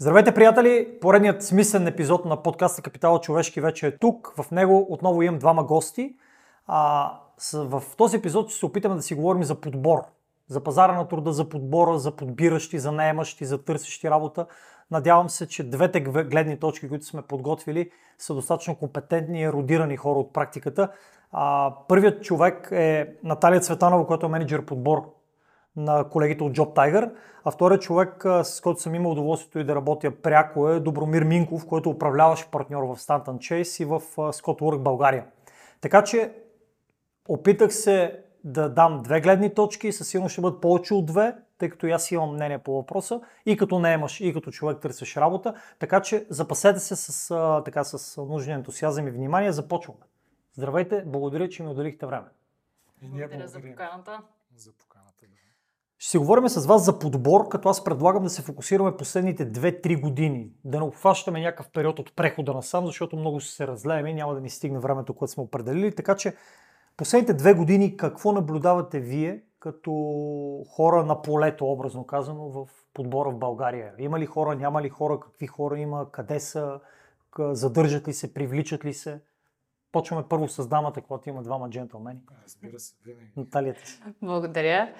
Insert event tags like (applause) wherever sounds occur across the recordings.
Здравейте, приятели! Поредният смислен епизод на подкаста Капитала човешки вече е тук. В него отново имам двама гости. А, в този епизод ще се опитаме да си говорим за подбор. За пазара на труда, за подбора, за подбиращи, за наемащи, за търсещи работа. Надявам се, че двете гледни точки, които сме подготвили, са достатъчно компетентни и еродирани хора от практиката. А, първият човек е Наталия Цветанова, която е менеджер подбор на колегите от Job Tiger, а вторият човек, с който съм имал удоволствието и да работя пряко е Добромир Минков, който управляващ партньор в Stanton Chase и в Scott Work България. Така че опитах се да дам две гледни точки, със сигурност ще бъдат повече от две, тъй като аз имам мнение по въпроса, и като не имаш, и като човек търсиш работа, така че запасете се с, така, с нужния ентусиазъм и внимание, започваме. Здравейте, благодаря, че ми отделихте време. И ние благодаря за поканата. За поканата, да. Ще си говорим с вас за подбор, като аз предлагам да се фокусираме последните 2-3 години. Да не обхващаме някакъв период от прехода насам, защото много ще се разлеем и няма да ни стигне времето, което сме определили. Така че последните две години какво наблюдавате вие като хора на полето, образно казано, в подбора в България? Има ли хора, няма ли хора, какви хора има, къде са, задържат ли се, привличат ли се? Почваме първо с дамата, когато има двама джентълмени. Разбира се, винаги. Наталията. Благодаря.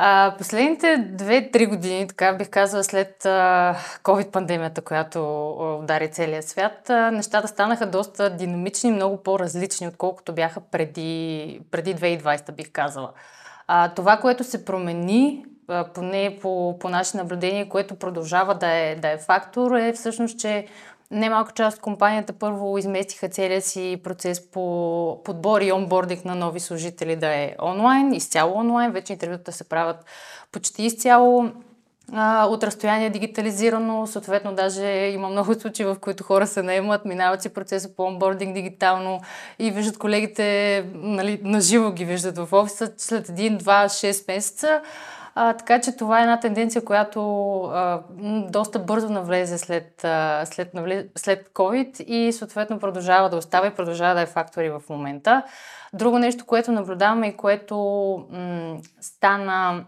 А, последните 2-3 години, така бих казала, след а, COVID-пандемията, която удари целия свят, а, нещата станаха доста динамични, много по-различни, отколкото бяха преди, преди 2020, бих казала. А, това, което се промени, а, поне по, по наше наблюдение, което продължава да е, да е фактор, е всъщност, че Немалка част от компанията първо изместиха целия си процес по подбор и онбординг на нови служители да е онлайн, изцяло онлайн. Вече интервюта се правят почти изцяло а, от разстояние дигитализирано. Съответно, даже има много случаи, в които хора се наемат, минават си процеса по онбординг дигитално и виждат колегите, нали, наживо ги виждат в офиса след един, два, шест месеца. А, така че това е една тенденция, която а, доста бързо навлезе след, а, след, навлез, след COVID и съответно продължава да остава и продължава да е фактори в момента. Друго нещо, което наблюдаваме и което м- стана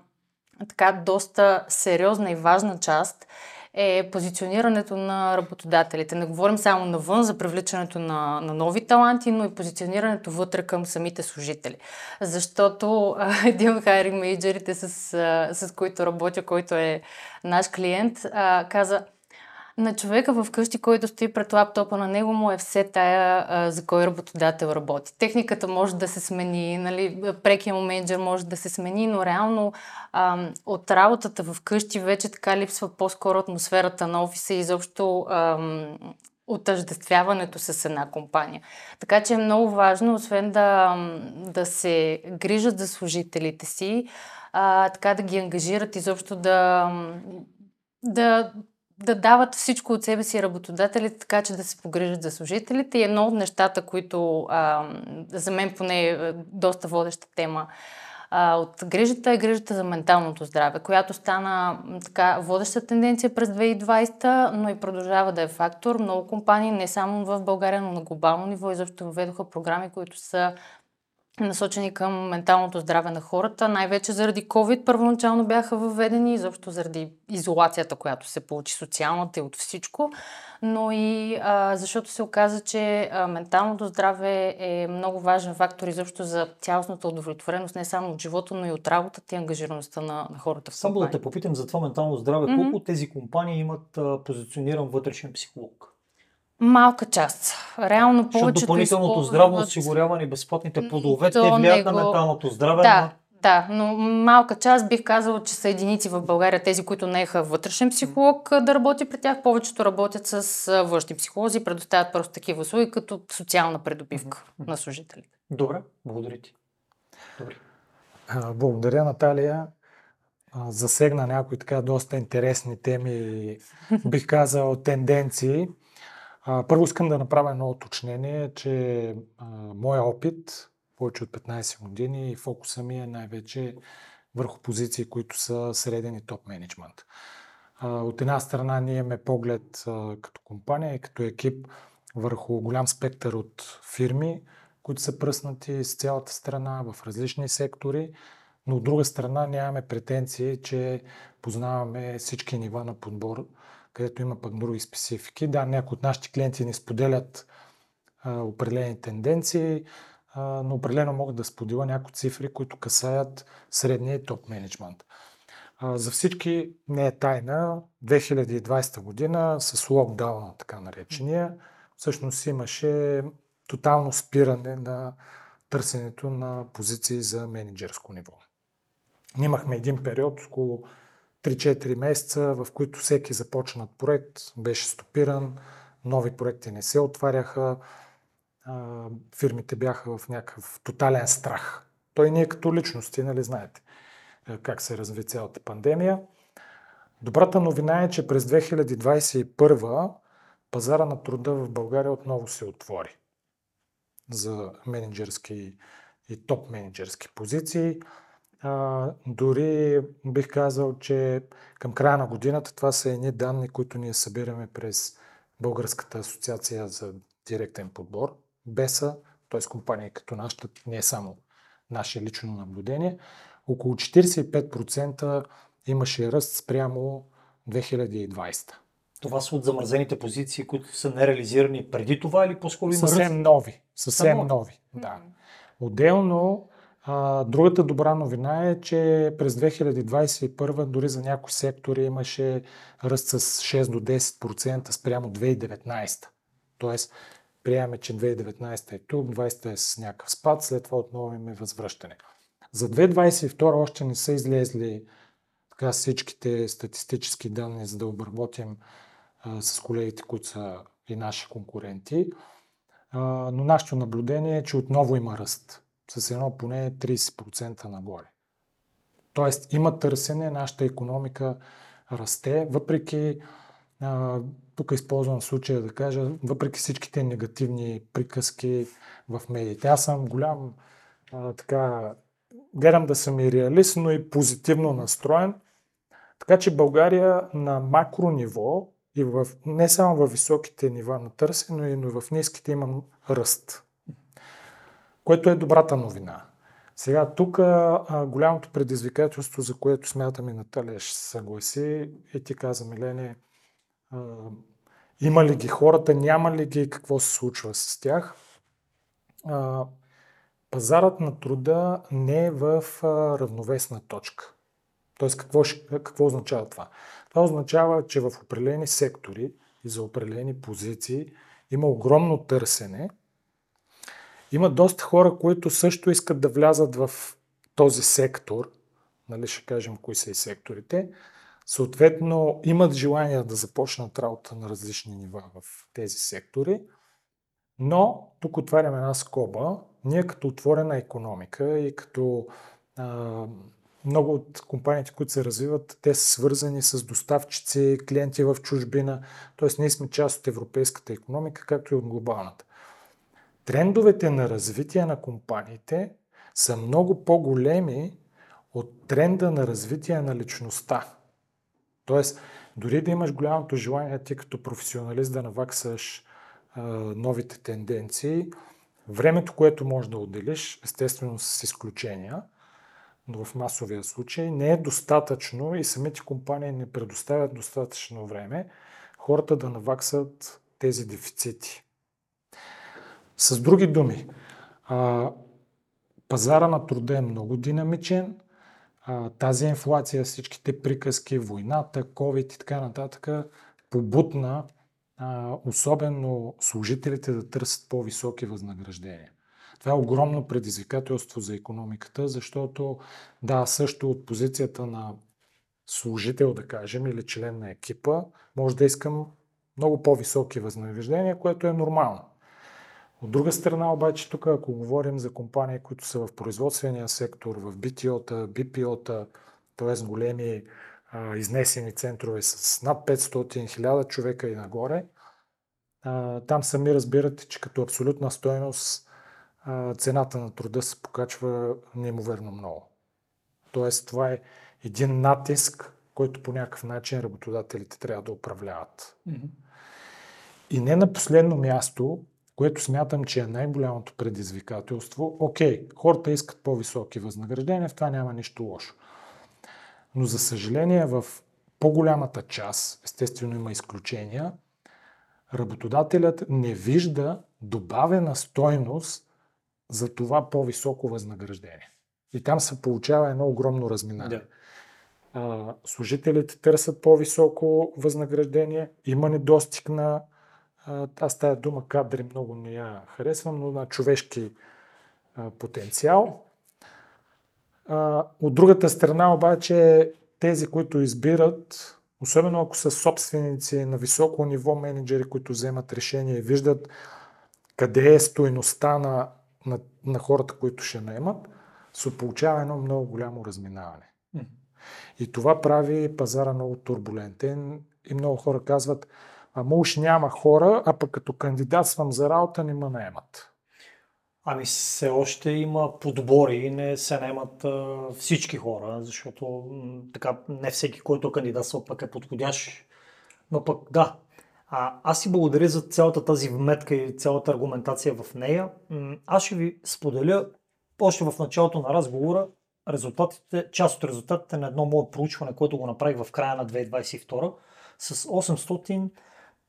така доста сериозна и важна част е позиционирането на работодателите. Не говорим само навън за привличането на, на нови таланти, но и позиционирането вътре към самите служители. Защото (laughs) един от хайринг менеджерите, с, с които работя, който е наш клиент, а, каза – на човека вкъщи, който стои пред лаптопа, на него му е все тая а, за кой работодател работи. Техниката може да се смени, нали, прекия му менеджер може да се смени, но реално а, от работата вкъщи вече така липсва по-скоро атмосферата на офиса и изобщо отъждествяването с една компания. Така че е много важно, освен да, да се грижат за служителите си, а, така да ги ангажират изобщо да, да да дават всичко от себе си работодателите, така че да се погрижат за служителите. И едно от нещата, които а, за мен поне е доста водеща тема а, от грижата е грижата за менталното здраве, която стана така водеща тенденция през 2020, но и продължава да е фактор. Много компании, не само в България, но на глобално ниво, изобщо въведоха програми, които са насочени към менталното здраве на хората. Най-вече заради COVID първоначално бяха въведени, изобщо заради изолацията, която се получи социалната и от всичко, но и а, защото се оказа, че а, менталното здраве е много важен фактор изобщо за цялостната удовлетвореност не само от живота, но и от работата и ангажираността на, на хората в Само да те попитам за това ментално здраве. Mm-hmm. Колко тези компании имат а, позициониран вътрешен психолог? Малка част. Реално повечето Защото допълнителното здравно осигуряване и безплатните плодове, те влияят на менталното здраве. Да, да, но малка част бих казала, че са единици в България, тези, които не еха вътрешен психолог да работи при тях. Повечето работят с външни психолози, предоставят просто такива услуги като социална придобивка mm-hmm. на служителите. Добре, благодаря ти. Добре. Благодаря, Наталия. Засегна някои така доста интересни теми, бих казал тенденции. А, първо искам да направя едно уточнение, че а, моя опит, повече от 15 години, и фокуса ми е най-вече върху позиции, които са среден и топ менеджмент. От една страна ние имаме поглед а, като компания и като екип върху голям спектър от фирми, които са пръснати с цялата страна в различни сектори, но от друга страна нямаме претенции, че познаваме всички нива на подбор където има пък други специфики. Да, някои от нашите клиенти ни споделят а, определени тенденции, а, но определено могат да споделя някои цифри, които касаят средния топ менеджмент. За всички не е тайна, 2020 година с локдауна, така наречения, всъщност имаше тотално спиране на търсенето на позиции за менеджерско ниво. Имахме един период, около 3-4 месеца, в които всеки започнат проект беше стопиран, нови проекти не се отваряха, фирмите бяха в някакъв тотален страх. Той ние като личности, нали знаете как се разви цялата пандемия. Добрата новина е, че през 2021 пазара на труда в България отново се отвори за менеджерски и топ менеджерски позиции. А, дори бих казал, че към края на годината това са едни данни, които ние събираме през Българската асоциация за директен подбор, БЕСА, т.е. компания като нашата, не е само наше лично наблюдение. Около 45% имаше ръст спрямо 2020. Това са от замразените позиции, които са нереализирани преди това или по-скоро има Съвсем ръст? нови. Съвсем Само? нови, да. Отделно, а, другата добра новина е, че през 2021 дори за някои сектори имаше ръст с 6 до 10% спрямо 2019. Тоест, приемаме, че 2019 е тук, 2020 е с някакъв спад, след това отново имаме възвръщане. За 2022 още не са излезли така всичките статистически данни, за да обработим а, с колегите, които са и наши конкуренти. А, но нашето наблюдение е, че отново има ръст. С едно поне 30% нагоре. Тоест има търсене, нашата економика расте, въпреки, а, тук използвам случая да кажа, въпреки всичките негативни приказки в медиите. Аз съм голям а, така, гледам да съм и реалист, но и позитивно настроен. Така че България на макро ниво и в, не само в високите нива на търсене, но и в ниските има ръст. Което е добрата новина. Сега тук голямото предизвикателство, за което смятам и Наталия ще се съгласи, и ти каза, Милене, а, има ли ги хората, няма ли ги, какво се случва с тях. А, пазарът на труда не е в а, равновесна точка. Тоест, какво, какво означава това? Това означава, че в определени сектори и за определени позиции има огромно търсене. Има доста хора, които също искат да влязат в този сектор. Нали ще кажем кои са и секторите. Съответно, имат желание да започнат работа на различни нива в тези сектори. Но, тук отваряме една скоба, ние като отворена економика и като а, много от компаниите, които се развиват, те са свързани с доставчици, клиенти в чужбина, т.е. ние сме част от европейската економика, както и от глобалната. Трендовете на развитие на компаниите са много по-големи от тренда на развитие на личността. Тоест, дори да имаш голямото желание ти като професионалист да наваксаш новите тенденции, времето, което можеш да отделиш, естествено с изключения, но в масовия случай не е достатъчно и самите компании не предоставят достатъчно време хората да наваксат тези дефицити. С други думи, а, пазара на труда е много динамичен, а, тази инфлация, всичките приказки, войната, COVID и така нататък, побутна а, особено служителите да търсят по-високи възнаграждения. Това е огромно предизвикателство за економиката, защото да, също от позицията на служител, да кажем, или член на екипа, може да искам много по-високи възнаграждения, което е нормално. От друга страна обаче, тук ако говорим за компании, които са в производствения сектор, в BTO-та, BPO-та, т.е. големи а, изнесени центрове с над 500-1000 човека и нагоре, а, там сами разбирате, че като абсолютна стоеност цената на труда се покачва неимоверно много. Тоест, това е един натиск, който по някакъв начин работодателите трябва да управляват. Mm-hmm. И не на последно място, което смятам, че е най-голямото предизвикателство. Окей, хората искат по-високи възнаграждения, в това няма нищо лошо. Но за съжаление в по-голямата част, естествено има изключения, работодателят не вижда добавена стойност за това по-високо възнаграждение. И там се получава едно огромно разминание. Да. А, служителите търсят по-високо възнаграждение, има недостиг на, аз тая дума кадри много не я харесвам, но на човешки потенциал. От другата страна обаче тези, които избират, особено ако са собственици на високо ниво менеджери, които вземат решение и виждат къде е стойността на, на, на хората, които ще наемат, се получава едно много голямо разминаване. И това прави пазара много турбулентен и много хора казват, ама уж няма хора, а пък като кандидатствам за работа не ме наемат. Ами все още има подбори не се наемат а, всички хора, защото м, така не всеки, който кандидатства пък е подходящ. Но пък да. А, аз си благодаря за цялата тази вметка и цялата аргументация в нея. М, Аз ще ви споделя още в началото на разговора резултатите, част от резултатите на едно мое проучване, което го направих в края на 2022 с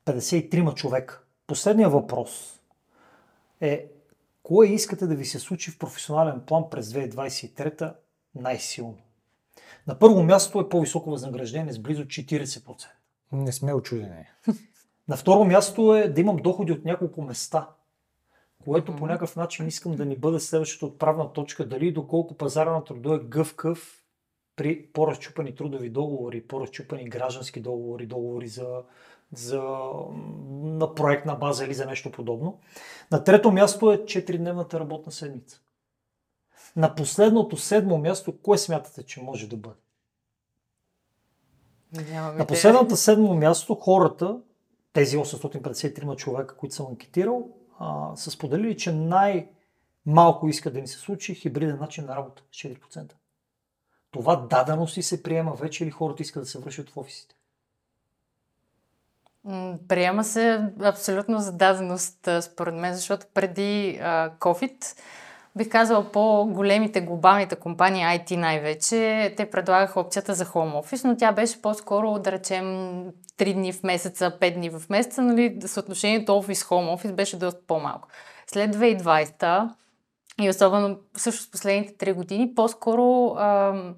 853 човека. Последният въпрос е Кое искате да ви се случи в професионален план през 2023 най-силно? На първо място е по-високо възнаграждение с близо 40%. Не сме очудени. (laughs) На второ място е да имам доходи от няколко места, което по някакъв начин искам да ни бъде следващата отправна точка, дали и доколко пазара на труда е гъвкав при по-разчупани трудови договори, по-разчупани граждански договори, договори за, за, на проектна база или за нещо подобно. На трето място е 4-дневната работна седмица. На последното седмо място, кое смятате, че може да бъде? Нямам На последното седмо място хората, тези 853 човека, които съм анкетирал, а, са споделили, че най-малко иска да им се случи хибриден начин на работа с 4%. Това дадено си се приема вече или хората искат да се връщат в офисите? Приема се абсолютно за даденост, според мен, защото преди а, COVID, бих казала по-големите глобалните компании, IT най-вече, те предлагаха опцията за home office, но тя беше по-скоро, да речем, 3 дни в месеца, 5 дни в месеца, нали, съотношението офис-home office беше доста по-малко. След 2020 и особено също с последните 3 години, по-скоро ам,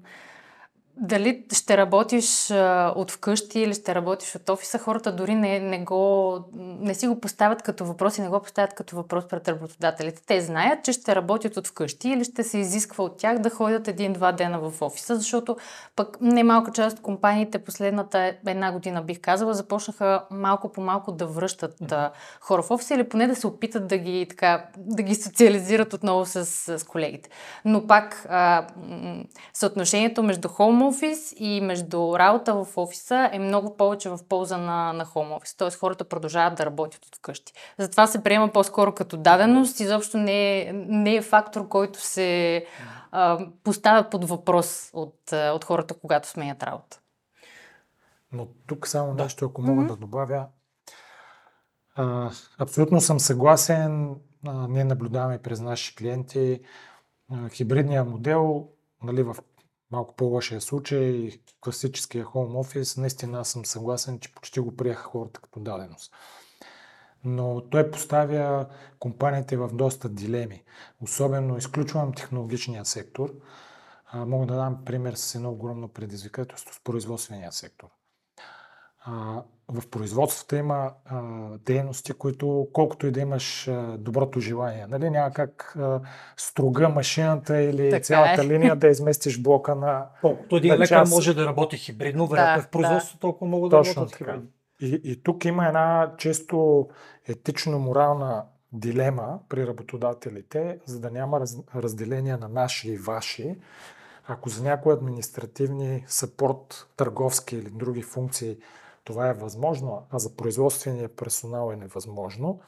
дали ще работиш а, от вкъщи или ще работиш от офиса, хората дори не, не, го, не си го поставят като въпрос и не го поставят като въпрос пред работодателите. Те знаят, че ще работят от вкъщи или ще се изисква от тях да ходят един-два дена в офиса, защото пък немалка част от компаниите последната една година, бих казала, започнаха малко по малко да връщат а, хора в офиса или поне да се опитат да ги, така, да ги социализират отново с, с колегите. Но пак а, съотношението между home office и между работа в офиса е много повече в полза на, на home office. Тоест хората продължават да работят от вкъщи. Затова се приема по-скоро като даденост. Изобщо не е, не е фактор, който се а, поставя под въпрос от, от хората, когато сменят работа. Но тук само нещо, ако мога да добавя. А, абсолютно съм съгласен. А, ние наблюдаваме през наши клиенти а, хибридния модел, нали, в малко по-лошия случай, класическия home office, наистина аз съм съгласен, че почти го приеха хората като даденост. Но той поставя компаниите в доста дилеми. Особено изключвам технологичния сектор. А, мога да дам пример с едно огромно предизвикателство с производствения сектор. А, в производството има а, дейности, които колкото и да имаш а, доброто желание, нали, няма как а, струга машината или Така цялата е. линия да изместиш блока на... Колкото един лекар час. може да работи хибридно, вероятно Да, в производството толкова могат да Точно работят хибридно. И, и тук има една чисто етично-морална дилема при работодателите, за да няма раз, разделение на наши и ваши. Ако за някои административни съпорт, търговски или други функции това е възможно, а за производствения персонал е невъзможно,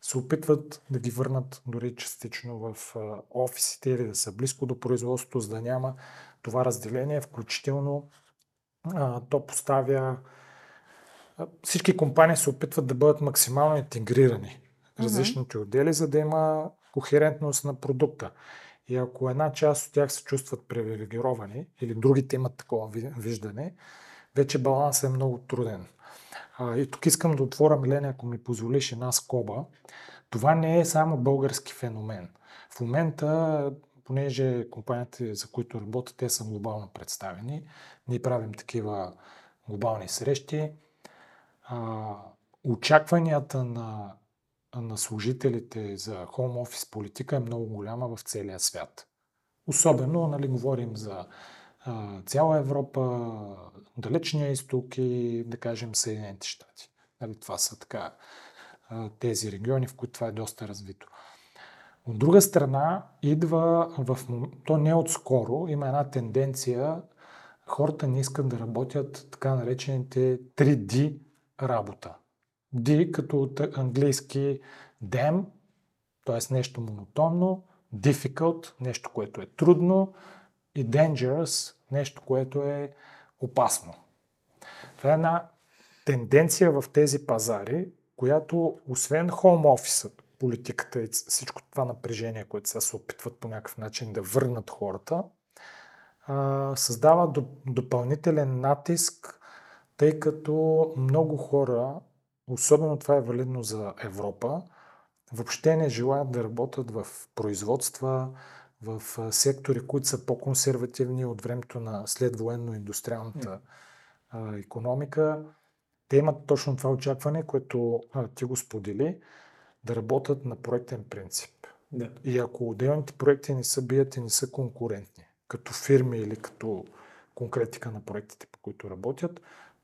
се опитват да ги върнат дори частично в офисите или да са близко до производството, за да няма това разделение, включително а, то поставя а, всички компании се опитват да бъдат максимално интегрирани различните отдели, за да има кохерентност на продукта. И ако една част от тях се чувстват привилегировани или другите имат такова ви- виждане, вече балансът е много труден. А, и тук искам да отворя, Милена, ако ми позволиш една скоба. Това не е само български феномен. В момента, понеже компаниите, за които работят, те са глобално представени, ние правим такива глобални срещи. А, очакванията на, на служителите за home office политика е много голяма в целия свят. Особено, нали, говорим за цяла Европа, далечния изток и, да кажем, Съединените щати. Нали, това са така тези региони, в които това е доста развито. От друга страна, идва в... То не отскоро, има една тенденция хората не искат да работят така наречените 3D работа. D като от английски dem, т.е. нещо монотонно, difficult, нещо, което е трудно и dangerous, нещо, което е опасно. Това е една тенденция в тези пазари, която освен home office, политиката и всичко това напрежение, което се се опитват по някакъв начин да върнат хората, създава допълнителен натиск, тъй като много хора, особено това е валидно за Европа, въобще не желаят да работят в производства, в сектори, които са по-консервативни от времето на следвоенно-индустриалната економика. Те имат точно това очакване, което а, ти го сподели, да работят на проектен принцип. Да. И ако отделните проекти не са бият и не са конкурентни, като фирми или като конкретика на проектите, по които работят,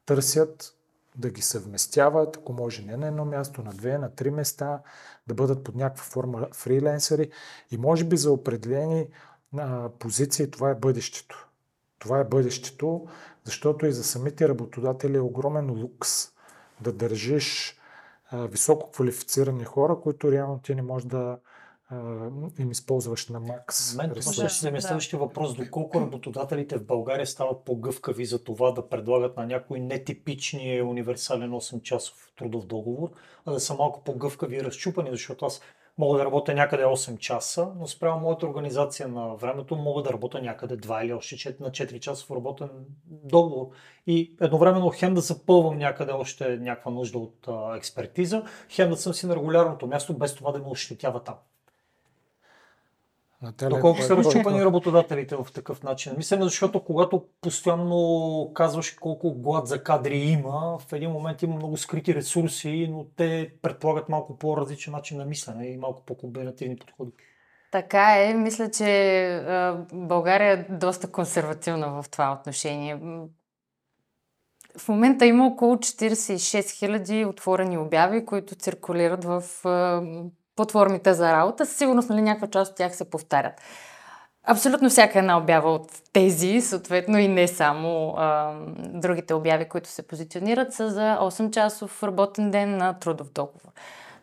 търсят да ги съвместяват, ако може не на едно място, на две, на три места, да бъдат под някаква форма фриленсъри и може би за определени а, позиции това е бъдещето. Това е бъдещето, защото и за самите работодатели е огромен лукс да държиш високо квалифицирани хора, които реално ти не можеш да им използваш на макс. Мен това ще да. следващия въпрос. Доколко работодателите в България стават по-гъвкави за това да предлагат на някой нетипичния универсален 8-часов трудов договор, а да са малко по-гъвкави и разчупани, защото аз мога да работя някъде 8 часа, но спрямо моята организация на времето мога да работя някъде 2 или още 4, на 4 часов работен договор. И едновременно хем да запълвам някъде още някаква нужда от а, експертиза, хем да съм си на регулярното място, без това да ме ощетява там. Наталя, Доколко са разчупани работодателите в такъв начин? Мисля, защото когато постоянно казваш колко глад за кадри има, в един момент има много скрити ресурси, но те предполагат малко по-различен начин на мислене и малко по-комбинативни подходи. Така е. Мисля, че България е доста консервативна в това отношение. В момента има около 46 000 отворени обяви, които циркулират в платформите за работа, със сигурност нали, някаква част от тях се повтарят. Абсолютно всяка една обява от тези, съответно и не само а, другите обяви, които се позиционират, са за 8-часов работен ден на трудов договор.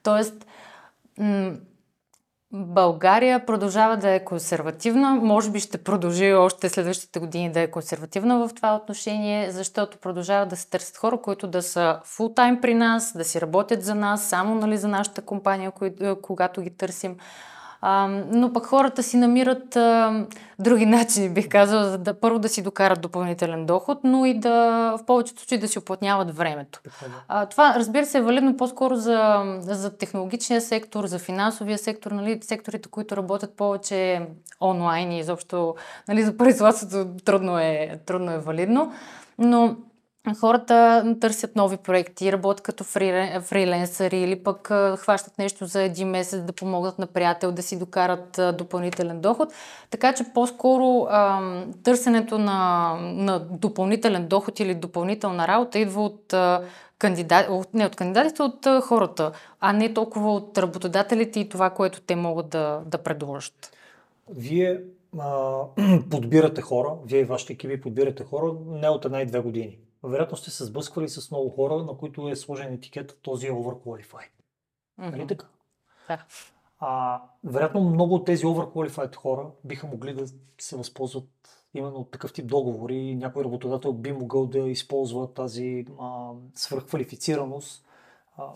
Тоест, м- България продължава да е консервативна, може би ще продължи още следващите години да е консервативна в това отношение, защото продължава да се търсят хора, които да са фултайм при нас, да си работят за нас, само нали, за нашата компания, когато ги търсим. А, но пък хората си намират а, други (laughs) начини, бих казала, за да първо да си докарат допълнителен доход, но и да в повечето случаи да си оплътняват времето. А, това, разбира се, е валидно по-скоро за, за технологичния сектор, за финансовия сектор, нали, секторите, които работят повече онлайн и изобщо нали, за производството трудно е, трудно е валидно. Но хората търсят нови проекти, работят като фриленсъри или пък хващат нещо за един месец да помогнат на приятел да си докарат допълнителен доход. Така че по-скоро ам, търсенето на, на допълнителен доход или допълнителна работа идва от кандидат, не от кандидатите, от хората, а не толкова от работодателите и това, което те могат да, да предложат. Вие а, (clears throat) подбирате хора, вие и вашите екипи подбирате хора не от една и две години вероятно сте се сблъсквали с много хора, на които е сложен етикет този overqualified. Mm-hmm. Нали така? Да. А, вероятно много от тези overqualified хора биха могли да се възползват именно от такъв тип договори. Някой работодател би могъл да използва тази а, свръхквалифицираност а,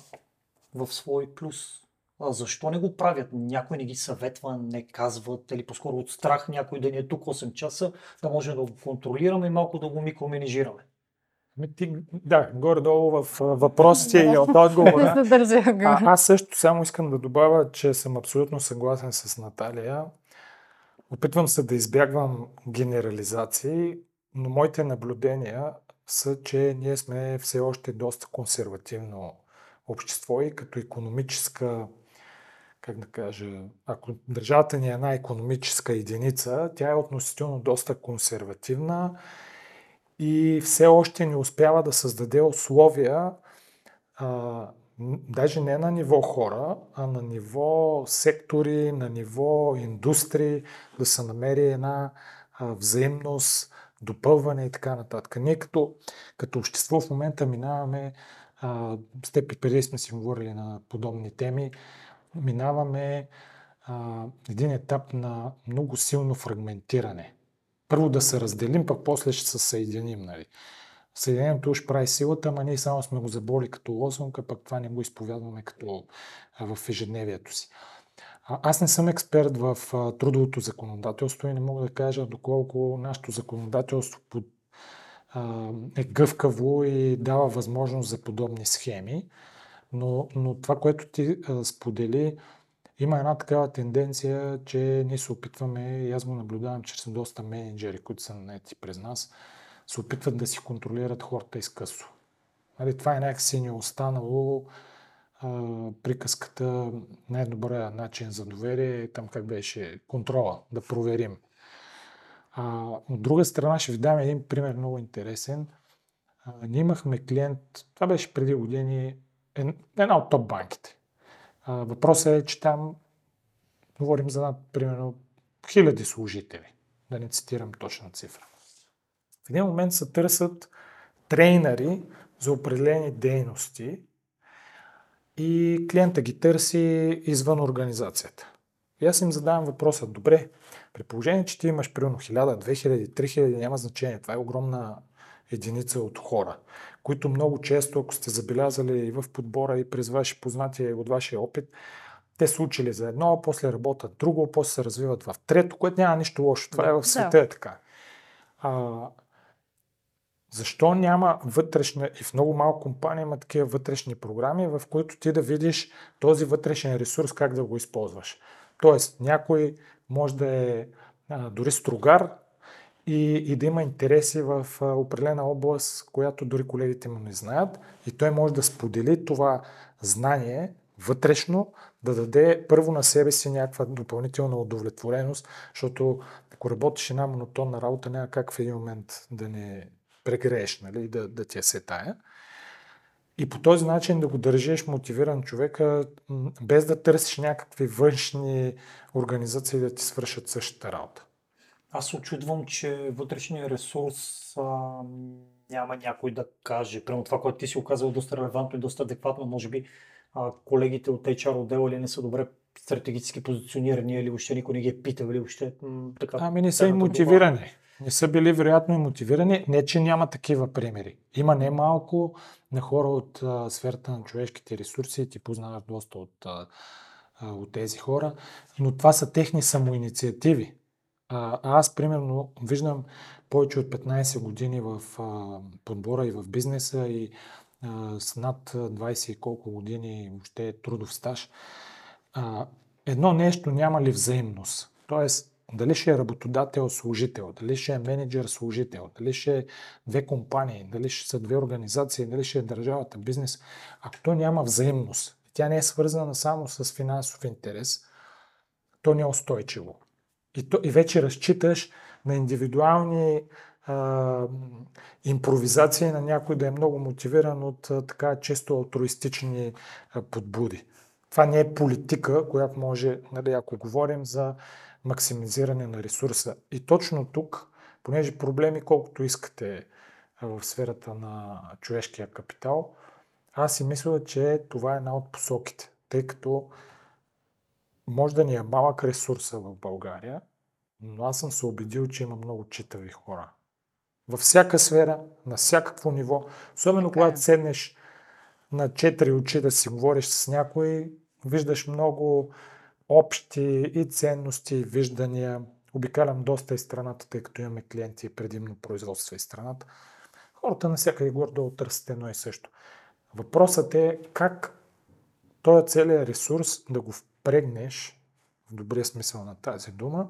в свой плюс. А защо не го правят? Някой не ги съветва, не казват, или по-скоро от страх някой да ни е тук 8 часа, да може да го контролираме и малко да го микроменежираме. Ами ти, да, горе-долу в въпросите и от отговора. (laughs) а, аз също само искам да добавя, че съм абсолютно съгласен с Наталия. Опитвам се да избягвам генерализации, но моите наблюдения са, че ние сме все още доста консервативно общество и като економическа, как да кажа, ако държавата ни е една економическа единица, тя е относително доста консервативна и все още не успява да създаде условия, а, даже не на ниво хора, а на ниво сектори, на ниво индустрии, да се намери една а, взаимност, допълване и така нататък. Ние като, като общество в момента минаваме, а, с теб преди сме си говорили на подобни теми, минаваме а, един етап на много силно фрагментиране. Първо да се разделим, пък после ще се съединим. Нали. Съединението уж прави силата, ама ние само сме го заболи като лозунг, а пък това не го изповядваме като в ежедневието си. Аз не съм експерт в трудовото законодателство и не мога да кажа доколко нашето законодателство е гъвкаво и дава възможност за подобни схеми. Но, но това, което ти сподели, има една такава тенденция, че ние се опитваме, и аз го наблюдавам, са доста менеджери, които са наети през нас, се опитват да си контролират хората изкъсо. Нали, това е някакси ни е останало а, приказката най-добрия начин за доверие, там как беше контрола, да проверим. А, от друга страна ще ви дам един пример много интересен. А, ние имахме клиент, това беше преди години, една от топ банките. Въпросът е, че там говорим за, примерно, хиляди служители, да не цитирам точна цифра. В един момент се търсят трейнери за определени дейности и клиента ги търси извън организацията. И аз им задавам въпроса, добре, при положение, че ти имаш примерно 1000, 2000, 3000, няма значение, това е огромна единица от хора, които много често, ако сте забелязали и в подбора и през ваши познатия и от вашия опит, те са учили за едно, после работят друго, после се развиват в трето, което няма нищо лошо. Това да, е в света да. е така. А, защо няма вътрешна, и в много малко компании има такива вътрешни програми, в които ти да видиш този вътрешен ресурс, как да го използваш. Тоест, някой може да е а, дори строгар и, и да има интереси в определена област, която дори колегите му не знаят и той може да сподели това знание вътрешно, да даде първо на себе си някаква допълнителна удовлетвореност, защото ако работиш една монотонна работа, няма как в един момент да не прегрееш, нали, да, да ти е се тая. И по този начин да го държиш мотивиран човека, без да търсиш някакви външни организации да ти свършат същата работа. Аз се очудвам, че вътрешния ресурс а, няма някой да каже. Прямо това, което ти си оказал доста релевантно и доста адекватно. Може би а, колегите от HR отдела ли не са добре стратегически позиционирани или въобще никой не ги е питал или въобще м- така. Ами не са и мотивирани не са били вероятно и мотивирани. Не, че няма такива примери. Има немалко на хора от а, сферата на човешките ресурси, ти познаваш доста от, а, от тези хора, но това са техни самоинициативи. А, аз, примерно, виждам повече от 15 години в а, подбора и в бизнеса и а, с над 20 и колко години въобще трудов стаж. А, едно нещо няма ли взаимност? Тоест, дали ще е работодател-служител, дали ще е менеджер-служител, дали ще е две компании, дали ще са две организации, дали ще е държавата, бизнес. Ако то няма взаимност, тя не е свързана само с финансов интерес, то не е устойчиво. И, то, и вече разчиташ на индивидуални а, импровизации на някой да е много мотивиран от а, така често алтруистични а, подбуди. Това не е политика, която може, нали, ако говорим за максимизиране на ресурса. И точно тук, понеже проблеми колкото искате в сферата на човешкия капитал, аз си мисля, че това е една от посоките, тъй като може да ни е малък ресурса в България, но аз съм се убедил, че има много читави хора. Във всяка сфера, на всякакво ниво, особено okay. когато седнеш на четири очи да си говориш с някой, виждаш много общи и ценности, и виждания. Обикалям доста из страната, тъй като имаме клиенти предимно производства из страната. Хората навсякъде горе-долу търсят едно и също. Въпросът е как този целият ресурс да го впрегнеш, в добрия смисъл на тази дума,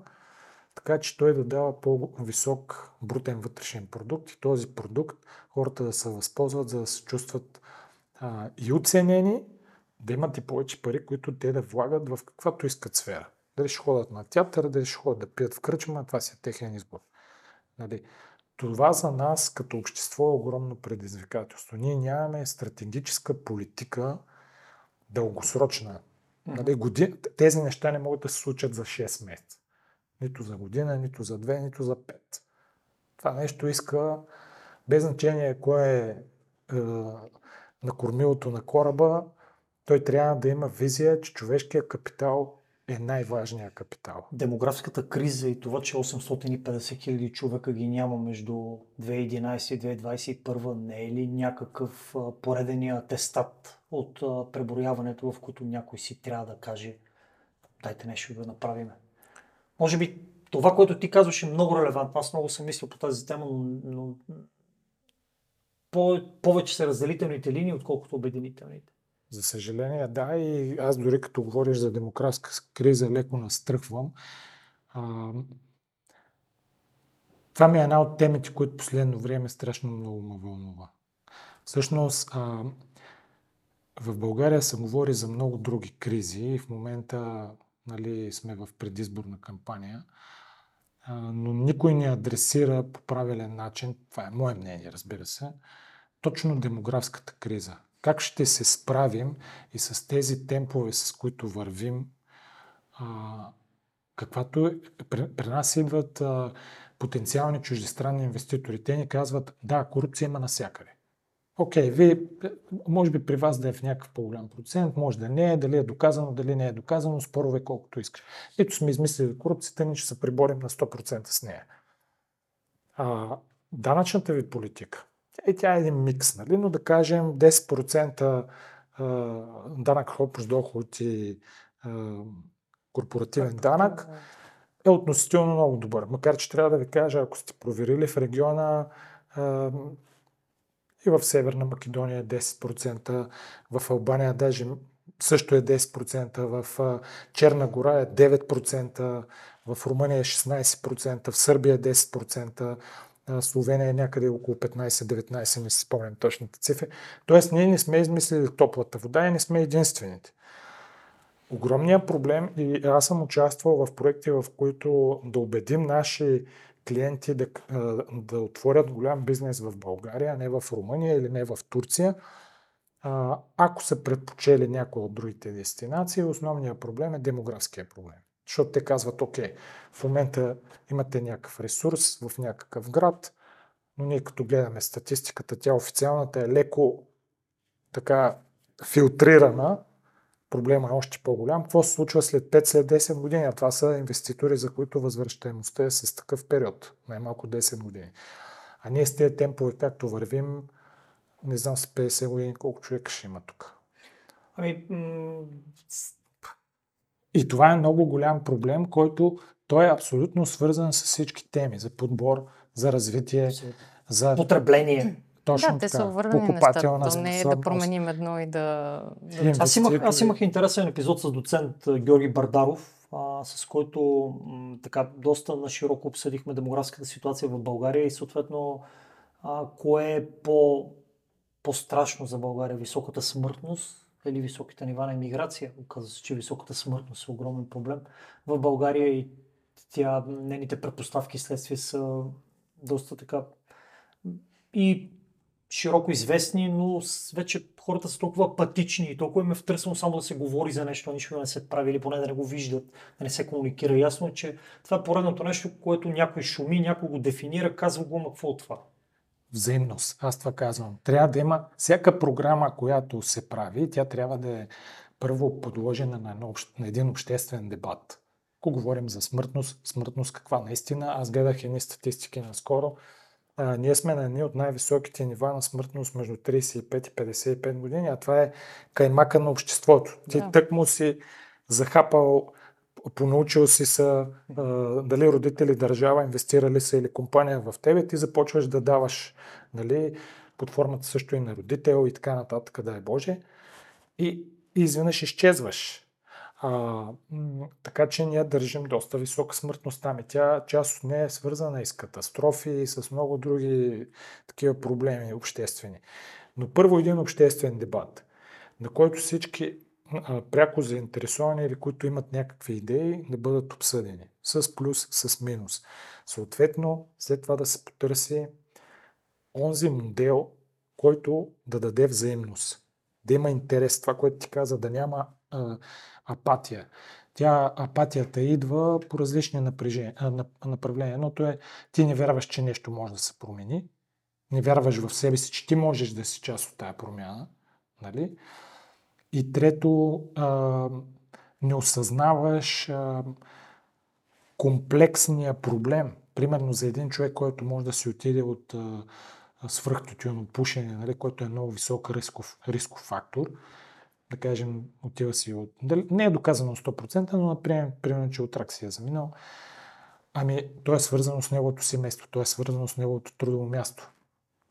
така че той да дава по-висок брутен вътрешен продукт и този продукт хората да се възползват, за да се чувстват а, и оценени, да имат и повече пари, които те да влагат в каквато искат сфера. Дали ще ходят на театър, дали ще ходят да пият в кръчма, това си е техен избор. Нали? Това за нас като общество е огромно предизвикателство. Ние нямаме стратегическа политика дългосрочна. Нали? Годин... Тези неща не могат да се случат за 6 месеца. Нито за година, нито за 2, нито за 5. Това нещо иска, без значение кое е, е на кормилото на кораба, той трябва да има визия, че човешкият капитал е най-важният капитал. Демографската криза и това, че 850 хиляди човека ги няма между 2011 и 2021, не е ли някакъв поредения атестат от преброяването, в който някой си трябва да каже дайте нещо да направим. Може би това, което ти казваш е много релевантно. Аз много съм мислил по тази тема, но, но по, повече са разделителните линии, отколкото обединителните. За съжаление, да. И аз дори като говориш за демократска криза, леко настръхвам. А, това ми е една от темите, които последно време страшно много ме вълнува. Всъщност, а, в България се говори за много други кризи и в момента нали, сме в предизборна кампания, а, но никой не адресира по правилен начин, това е мое мнение, разбира се, точно демографската криза. Как ще се справим и с тези темпове, с които вървим, а, каквато е, при, при нас идват а, потенциални чуждестранни инвеститори. Те ни казват, да, корупция има навсякъде. Окей, okay, вие, може би при вас да е в някакъв по-голям процент, може да не е, дали е доказано, дали не е доказано, спорове колкото искаш. Ето сме измислили корупцията, ние ще се приборим на 100% с нея. А, данъчната ви политика. Е, тя е един микс, нали? но да кажем 10% данък общ доход и корпоративен данък е относително много добър. Макар, че трябва да ви кажа, ако сте проверили в региона и в Северна Македония е 10%, в Албания даже също е 10%, в Черна гора е 9%, в Румъния е 16%, в Сърбия е 10%, Словения е някъде около 15-19, не си спомням точните цифри. Тоест, ние не сме измислили топлата вода и не сме единствените. Огромният проблем, и аз съм участвал в проекти, в които да убедим наши клиенти да, да отворят голям бизнес в България, не в Румъния или не в Турция, ако са предпочели някои от другите дестинации, основният проблем е демографския проблем. Защото те казват, окей, в момента имате някакъв ресурс в някакъв град, но ние като гледаме статистиката, тя официалната е леко така филтрирана, проблема е още по-голям. Какво се случва след 5, след 10 години? А това са инвеститори, за които възвръщаемостта е с такъв период, най-малко 10 години. А ние с тези темпове, както вървим, не знам с 50 години колко човека ще има тук. Ами, и това е много голям проблем, който той е абсолютно свързан с всички теми за подбор, за развитие, за потребление. Точно да, те са увързани нещата. То не е да променим едно и да... Аз имах, аз имах интересен епизод с доцент Георги Бардаров, а, с който м, така доста на широко обсъдихме демографската ситуация в България и съответно а, кое е по, по-страшно за България, високата смъртност или високите нива на иммиграция. Оказва се, че високата смъртност е огромен проблем в България и тя, нейните предпоставки следствия са доста така и широко известни, но вече хората са толкова апатични и толкова им е втърсено само да се говори за нещо, нищо не се прави или поне да не го виждат, да не се комуникира. Ясно е, че това е поредното нещо, което някой шуми, някой го дефинира, казва го, ма какво от това? Взаимност. Аз това казвам. Трябва да има всяка програма, която се прави, тя трябва да е първо подложена на, едно, на един обществен дебат. Ако говорим за смъртност, смъртност каква наистина, аз гледах едни статистики наскоро. А, ние сме на едни от най-високите нива на смъртност между 35 и 55 години, а това е каймака на обществото. Ти да. тък му си захапал понаучил си са а, дали родители, държава инвестирали са или компания в тебе, ти започваш да даваш нали, под формата също и на родител и така нататък, да е Боже. И, и изведнъж изчезваш. А, така че ние държим доста висока смъртност там и тя, част от нея е свързана и с катастрофи, и с много други такива проблеми обществени. Но първо един обществен дебат, на който всички пряко заинтересовани или които имат някакви идеи да бъдат обсъдени. С плюс, с минус. Съответно, след това да се потърси онзи модел, който да даде взаимност. Да има интерес. Това, което ти каза, да няма а, апатия. Тя, апатията идва по различни направления. Едното е, ти не вярваш, че нещо може да се промени. Не вярваш в себе си, че ти можеш да си част от тая промяна. Нали? И трето, а, не осъзнаваш а, комплексния проблем. Примерно за един човек, който може да си отиде от свръхтотюно пушене, нали, който е много висок рисков, рисков фактор, да кажем, отива си от... Не е доказано 100%, но например, примерно, че от рак си е заминал. Ами, то е свързано с неговото семейство, то е свързано с неговото трудово място.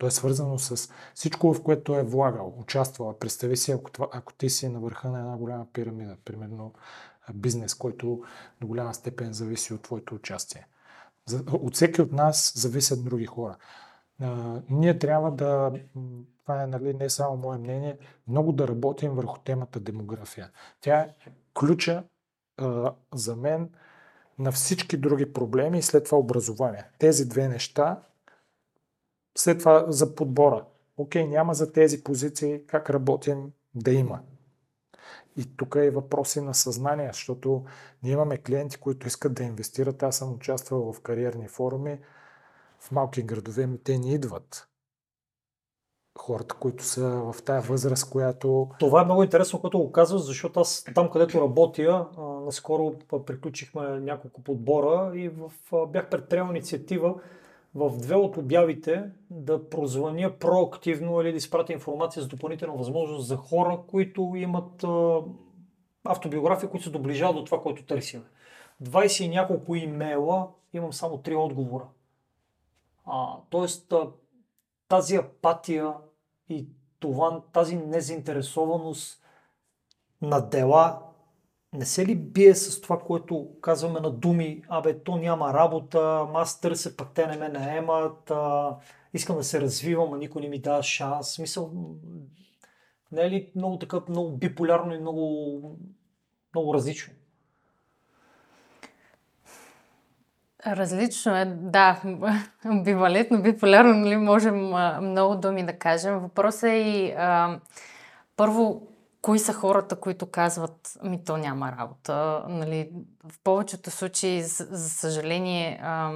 То е свързано с всичко, в което е влагал, участвал. Представи си, ако, това, ако ти си на върха на една голяма пирамида, примерно бизнес, който до голяма степен зависи от твоето участие. От всеки от нас зависят други хора. А, ние трябва да, това е нали, не само мое мнение, много да работим върху темата демография. Тя е ключа а, за мен на всички други проблеми и след това образование. Тези две неща, след това за подбора. Окей, няма за тези позиции как работим да има. И тук е въпроси на съзнание, защото ние имаме клиенти, които искат да инвестират. Аз съм участвал в кариерни форуми, в малки градове ми те не идват. Хората, които са в тая възраст, която... Това е много интересно, което го казваш, защото аз там, където работя, наскоро приключихме няколко подбора и в, бях предприел инициатива в две от обявите да прозвъня проактивно или да изпратя информация за допълнителна възможност за хора, които имат автобиография, които се доближават до това, което търсим. 20 и няколко имейла, имам само 3 отговора. А, тоест, тази апатия и това, тази незаинтересованост на дела не се ли бие с това, което казваме на думи, абе, то няма работа, аз търся, пък те не ме наемат, а, искам да се развивам, а никой не ми дава шанс. Смисъл, не е ли много така, много биполярно и много, много различно? Различно е, да. (laughs) Бивалетно, биполярно, нали, можем а, много думи да кажем. Въпросът е и а, първо, кои са хората, които казват, ми то няма работа. Нали, в повечето случаи, за, за съжаление, а,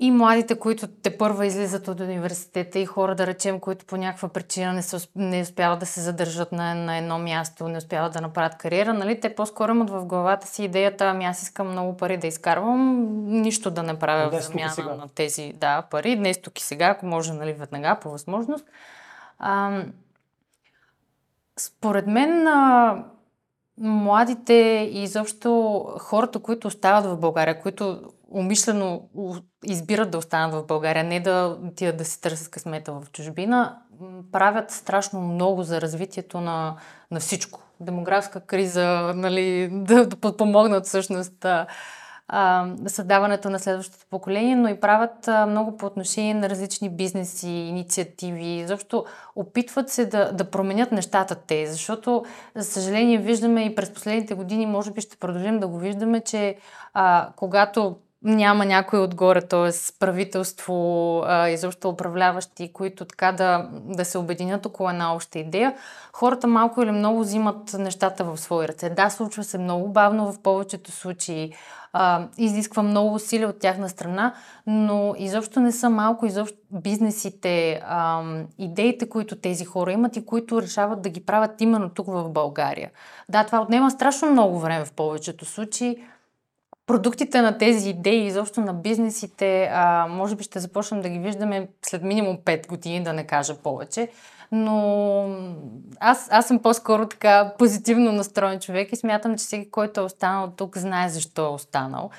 и младите, които те първа излизат от университета и хора, да речем, които по някаква причина не, са, не успяват да се задържат на, на едно място, не успяват да направят кариера, нали? те по-скоро имат в главата си идеята, ами аз искам много пари да изкарвам, нищо да не правя в замяна на тези да, пари, днес тук и сега, ако може нали, веднага по възможност. А, според мен а, младите и изобщо хората, които остават в България, които умишлено избират да останат в България, не да отидат да си търсят късмета в чужбина, правят страшно много за развитието на, на всичко. Демографска криза, нали, (laughs) да, да подпомогнат всъщност а, създаването на следващото поколение, но и правят много по отношение на различни бизнеси, инициативи. Защото опитват се да, да променят нещата те, защото, за съжаление, виждаме и през последните години, може би ще продължим да го виждаме, че а, когато няма някой отгоре, т.е. правителство, а, изобщо управляващи, които така да, да се обединят около една обща идея, хората малко или много взимат нещата в свои ръце. Да, случва се много бавно в повечето случаи, а, изисква много усилия от тяхна страна, но изобщо не са малко изобщо бизнесите, а, идеите, които тези хора имат и които решават да ги правят именно тук в България. Да, това отнема страшно много време в повечето случаи, продуктите на тези идеи, изобщо на бизнесите, а, може би ще започнем да ги виждаме след минимум 5 години, да не кажа повече. Но аз, аз съм по-скоро така позитивно настроен човек и смятам, че всеки, който е останал тук, знае защо е останал.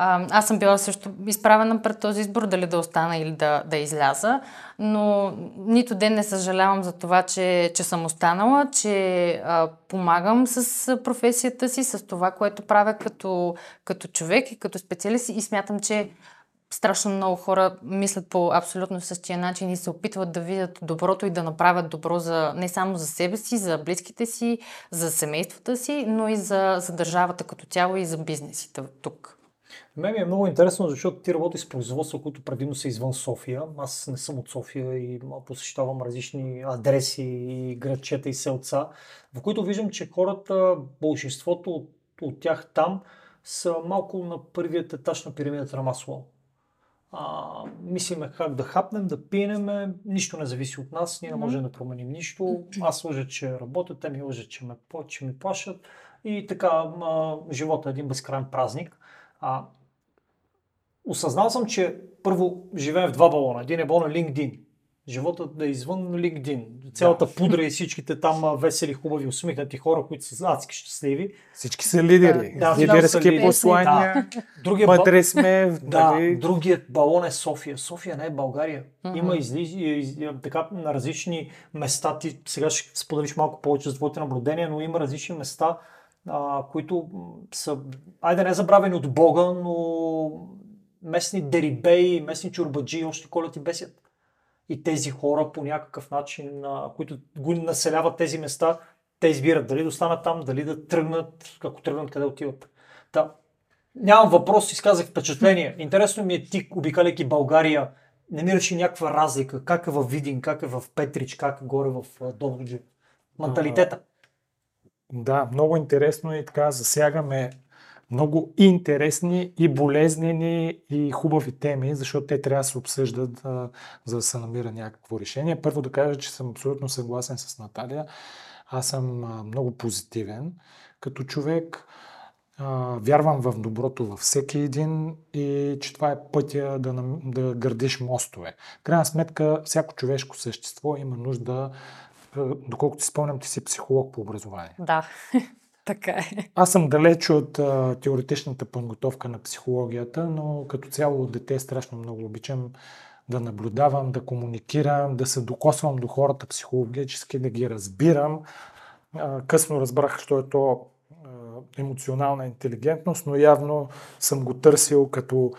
А, аз съм била също изправена пред този избор дали да остана или да, да изляза, но нито ден не съжалявам за това, че, че съм останала, че а, помагам с професията си, с това, което правя като, като човек и като специалист и смятам, че страшно много хора мислят по абсолютно същия начин и се опитват да видят доброто и да направят добро за, не само за себе си, за близките си, за семействата си, но и за, за държавата като цяло и за бизнесите тук. Мен ми е много интересно, защото ти работиш с производства, които предимно са извън София. Аз не съм от София и посещавам различни адреси и градчета и селца, в които виждам, че хората, большинството от, от тях там са малко на първият етаж на пирамидата на масло. А, мислиме как да хапнем, да пинеме, нищо не зависи от нас, ние не можем да променим нищо. Аз лъжа, че работя, те ми лъжат, че ме, че ми плашат. И така, а, живота е един безкрайен празник. А, осъзнал съм, че първо живеем в два балона. Един е балон на LinkedIn. Животът да е извън LinkedIn. Цялата да. пудра и всичките там весели, хубави, усмихнати хора, които са адски щастливи. Всички са лидери. Да, Лидерски послания. Да. Другия Вътре сме. (laughs) Да, нали? другият балон е София. София не е България. Uh-huh. Има излизи, из, така, на различни места. Ти сега ще споделиш малко повече за твоите наблюдения, но има различни места, а, които са, айде не забравени от Бога, но местни дерибеи, местни чурбаджи още колят и бесят. И тези хора по някакъв начин, а, които го населяват тези места, те избират дали да останат там, дали да тръгнат, ако тръгнат, къде отиват. Да. Нямам въпрос, изказах впечатление. Интересно ми е ти, обикаляйки България, намираш ли някаква разлика? Как е в Видин, как е в Петрич, как е горе в Добруджи? Менталитета. Да, много интересно и така засягаме много интересни и болезнени и хубави теми, защото те трябва да се обсъждат, а, за да се намира някакво решение. Първо да кажа, че съм абсолютно съгласен с Наталия. Аз съм а, много позитивен като човек. А, вярвам в доброто във всеки един и че това е пътя да, да градиш мостове. Крайна сметка, всяко човешко същество има нужда доколкото си спомням, ти си психолог по образование. Да. (laughs) Така е. Аз съм далеч от а, теоретичната подготовка на психологията, но като цяло дете страшно много обичам да наблюдавам, да комуникирам, да се докосвам до хората психологически, да ги разбирам. А, късно разбрах, що е то а, емоционална интелигентност, но явно съм го търсил като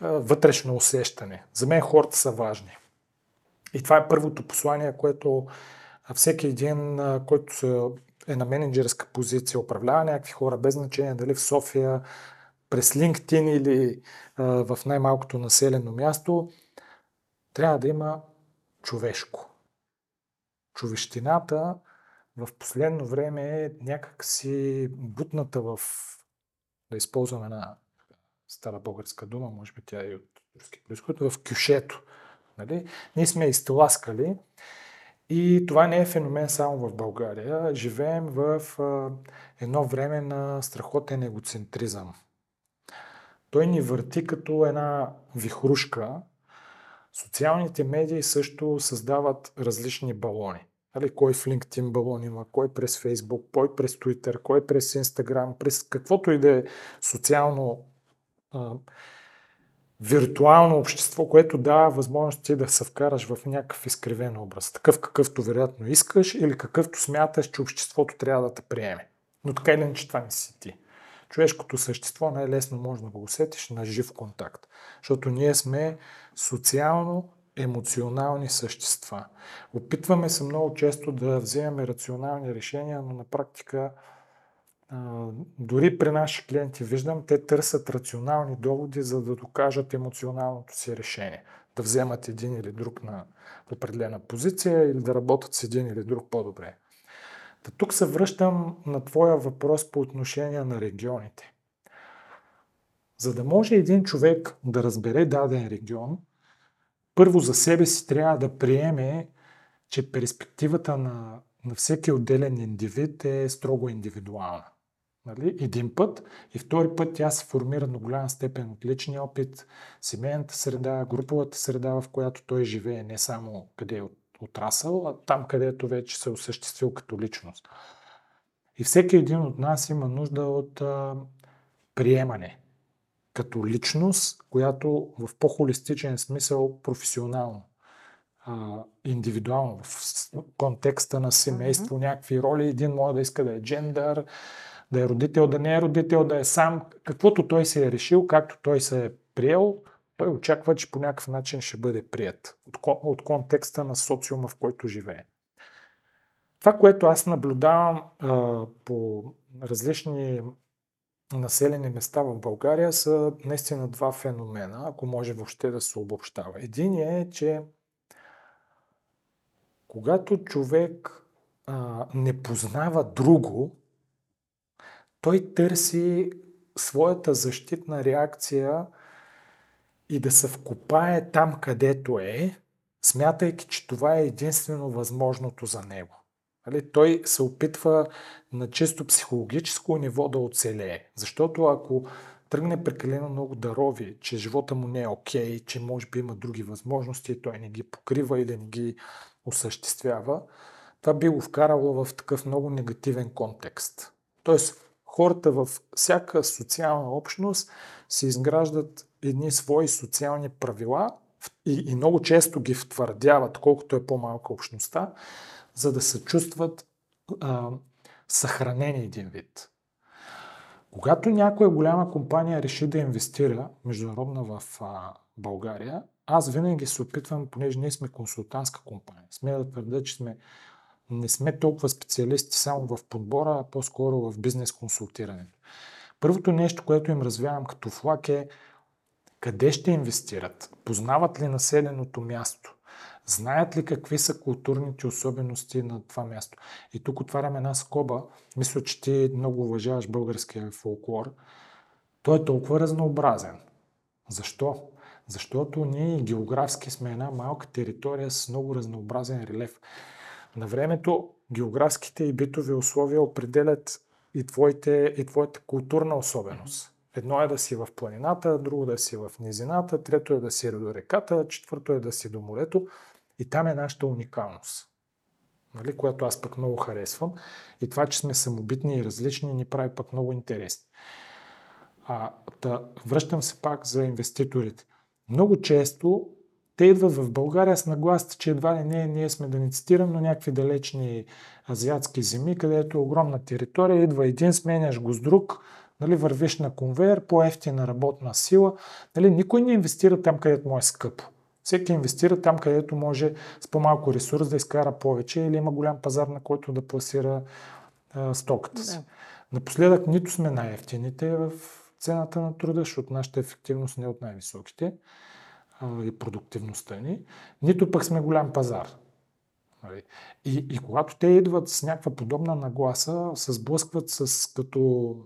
а, вътрешно усещане. За мен хората са важни. И това е първото послание, което всеки един, който се е на менеджерска позиция, управлява някакви хора, без значение дали в София, през LinkedIn или а, в най-малкото населено място, трябва да има човешко. Човещината в последно време е някакси бутната в, да използваме една стара българска дума, може би тя е и от руски происход, в кюшето. Нали? Ние сме изтласкали и това не е феномен само в България. Живеем в едно време на страхотен егоцентризъм. Той ни върти като една вихрушка. Социалните медии също създават различни балони. Кой в LinkedIn балон има, кой през Facebook, кой през Twitter, кой през Instagram, през каквото и да е социално виртуално общество, което дава възможност ти да се вкараш в някакъв изкривен образ. Такъв какъвто вероятно искаш или какъвто смяташ, че обществото трябва да те приеме. Но така или иначе това не си ти. Човешкото същество най-лесно може да го усетиш на жив контакт. Защото ние сме социално емоционални същества. Опитваме се много често да вземем рационални решения, но на практика дори при наши клиенти виждам, те търсят рационални доводи, за да докажат емоционалното си решение. Да вземат един или друг на определена позиция или да работят с един или друг по-добре. Та тук се връщам на твоя въпрос по отношение на регионите. За да може един човек да разбере даден регион, първо за себе си трябва да приеме, че перспективата на, на всеки отделен индивид е строго индивидуална. Нали? Един път. И втори път тя се формира до голяма степен от личния опит, семейната среда, груповата среда, в която той живее, не само къде е отрасъл, а там, където вече се е осъществил като личност. И всеки един от нас има нужда от а, приемане като личност, която в по-холистичен смисъл професионално, а, индивидуално, в контекста на семейство, mm-hmm. някакви роли. Един може да иска да е джендър, да е родител, да не е родител, да е сам. Каквото той се е решил, както той се е приел, той очаква, че по някакъв начин ще бъде прият от, от контекста на социума, в който живее. Това, което аз наблюдавам а, по различни населени места в България са наистина два феномена, ако може въобще да се обобщава. Един е, че когато човек а, не познава друго, той търси своята защитна реакция и да се вкопае там, където е, смятайки, че това е единствено възможното за него. Нали? Той се опитва на чисто психологическо ниво да оцелее. Защото ако тръгне прекалено много дарови, че живота му не е окей, че може би има други възможности, той не ги покрива и да не ги осъществява, това би го вкарало в такъв много негативен контекст. Тоест, хората във всяка социална общност се изграждат едни свои социални правила и, и много често ги втвърдяват, колкото е по-малка общността, за да се чувстват а, съхранени един вид. Когато някоя голяма компания реши да инвестира международна в а, България, аз винаги се опитвам, понеже ние сме консултантска компания, сме да твърда, че сме, не сме толкова специалисти само в подбора, а по-скоро в бизнес консултирането. Първото нещо, което им развявам като флаг е къде ще инвестират, познават ли населеното място, Знаят ли какви са културните особености на това място? И тук отварям една скоба. Мисля, че ти много уважаваш българския фолклор. Той е толкова разнообразен. Защо? Защото ние географски сме една малка територия с много разнообразен релеф. На времето географските и битови условия определят и, твоите, и твоята културна особеност. Едно е да си в планината, друго да си в низината, трето е да си до реката, четвърто е да си до морето. И там е нашата уникалност, нали, която аз пък много харесвам. И това, че сме самобитни и различни, ни прави пък много интересни. А, да, връщам се пак за инвеститорите. Много често те идват в България с нагласата, че едва ли не ние сме да не цитирам, но някакви далечни азиатски земи, където е огромна територия, идва един, сменяш го с друг, нали, вървиш на конвейер, по-ефтина работна сила. Нали, никой не инвестира там, където му е скъпо. Всеки инвестира там, където може с по-малко ресурс да изкара повече или има голям пазар, на който да пласира а, стоката си. Да. Напоследък нито сме най-ефтините в цената на труда, защото нашата ефективност не е от най-високите и продуктивността ни, нито пък сме голям пазар. Нали? И, и когато те идват с някаква подобна нагласа, се сблъскват с като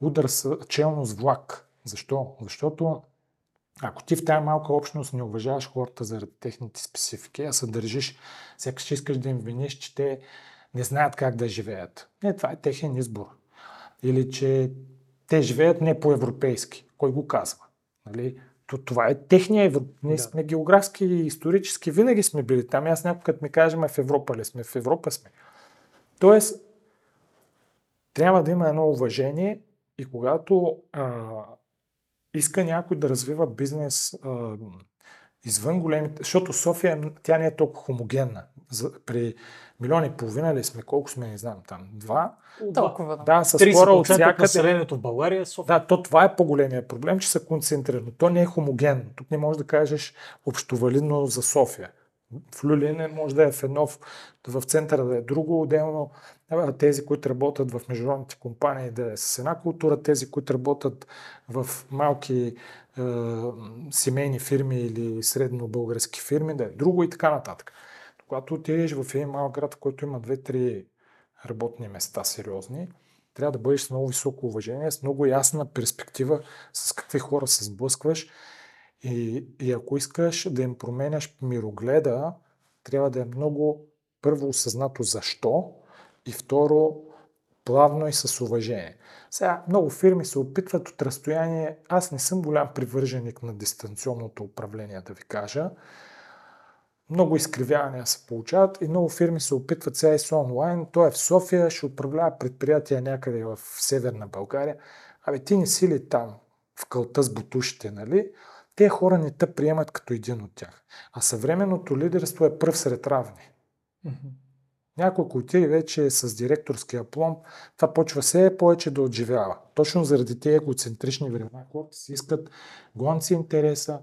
удар с челно с влак. Защо? Защото ако ти в тази малка общност не уважаваш хората заради техните специфики, а се държиш, сякаш искаш да им виниш, че те не знаят как да живеят. Не, това е техен избор. Или че те живеят не по-европейски. Кой го казва? Нали? То, това е техния Европа. Ние да. сме географски и исторически, винаги сме били там. Аз някой като ми кажем, в Европа ли сме? В Европа сме. Тоест, трябва да има едно уважение и когато а, иска някой да развива бизнес а, извън големите, защото София тя не е толкова хомогенна. За, при милиони и половина ли сме, колко сме, не знам, там, два. Толкова. Да, с хора от всякъде. населението в България е София. Да, то това е по-големия проблем, че са концентрирани. То не е хомогенно. Тук не можеш да кажеш общовалидно за София. В Люлин може да е в едно, в центъра да е друго, отделно тези, които работят в международните компании да е с една култура, тези, които работят в малки е, семейни фирми или средно български фирми да е друго и така нататък. Когато отидеш в един малък град, който има две-три работни места сериозни, трябва да бъдеш с много високо уважение, с много ясна перспектива с какви хора се сблъскваш и, и ако искаш да им променяш мирогледа, трябва да е много първо осъзнато защо и второ плавно и с уважение. Сега много фирми се опитват от разстояние. Аз не съм голям привърженик на дистанционното управление, да ви кажа. Много изкривявания се получават и много фирми се опитват сега и с онлайн. Той е в София, ще управлява предприятия някъде в Северна България. Абе, ти не си ли там в кълта с бутушите, нали? Те хора не те приемат като един от тях. А съвременното лидерство е пръв сред равни. Mm-hmm. Някой, ако отиде вече с директорския плом, това почва все повече да отживява. Точно заради тези егоцентрични времена. Хората си искат гонци интереса,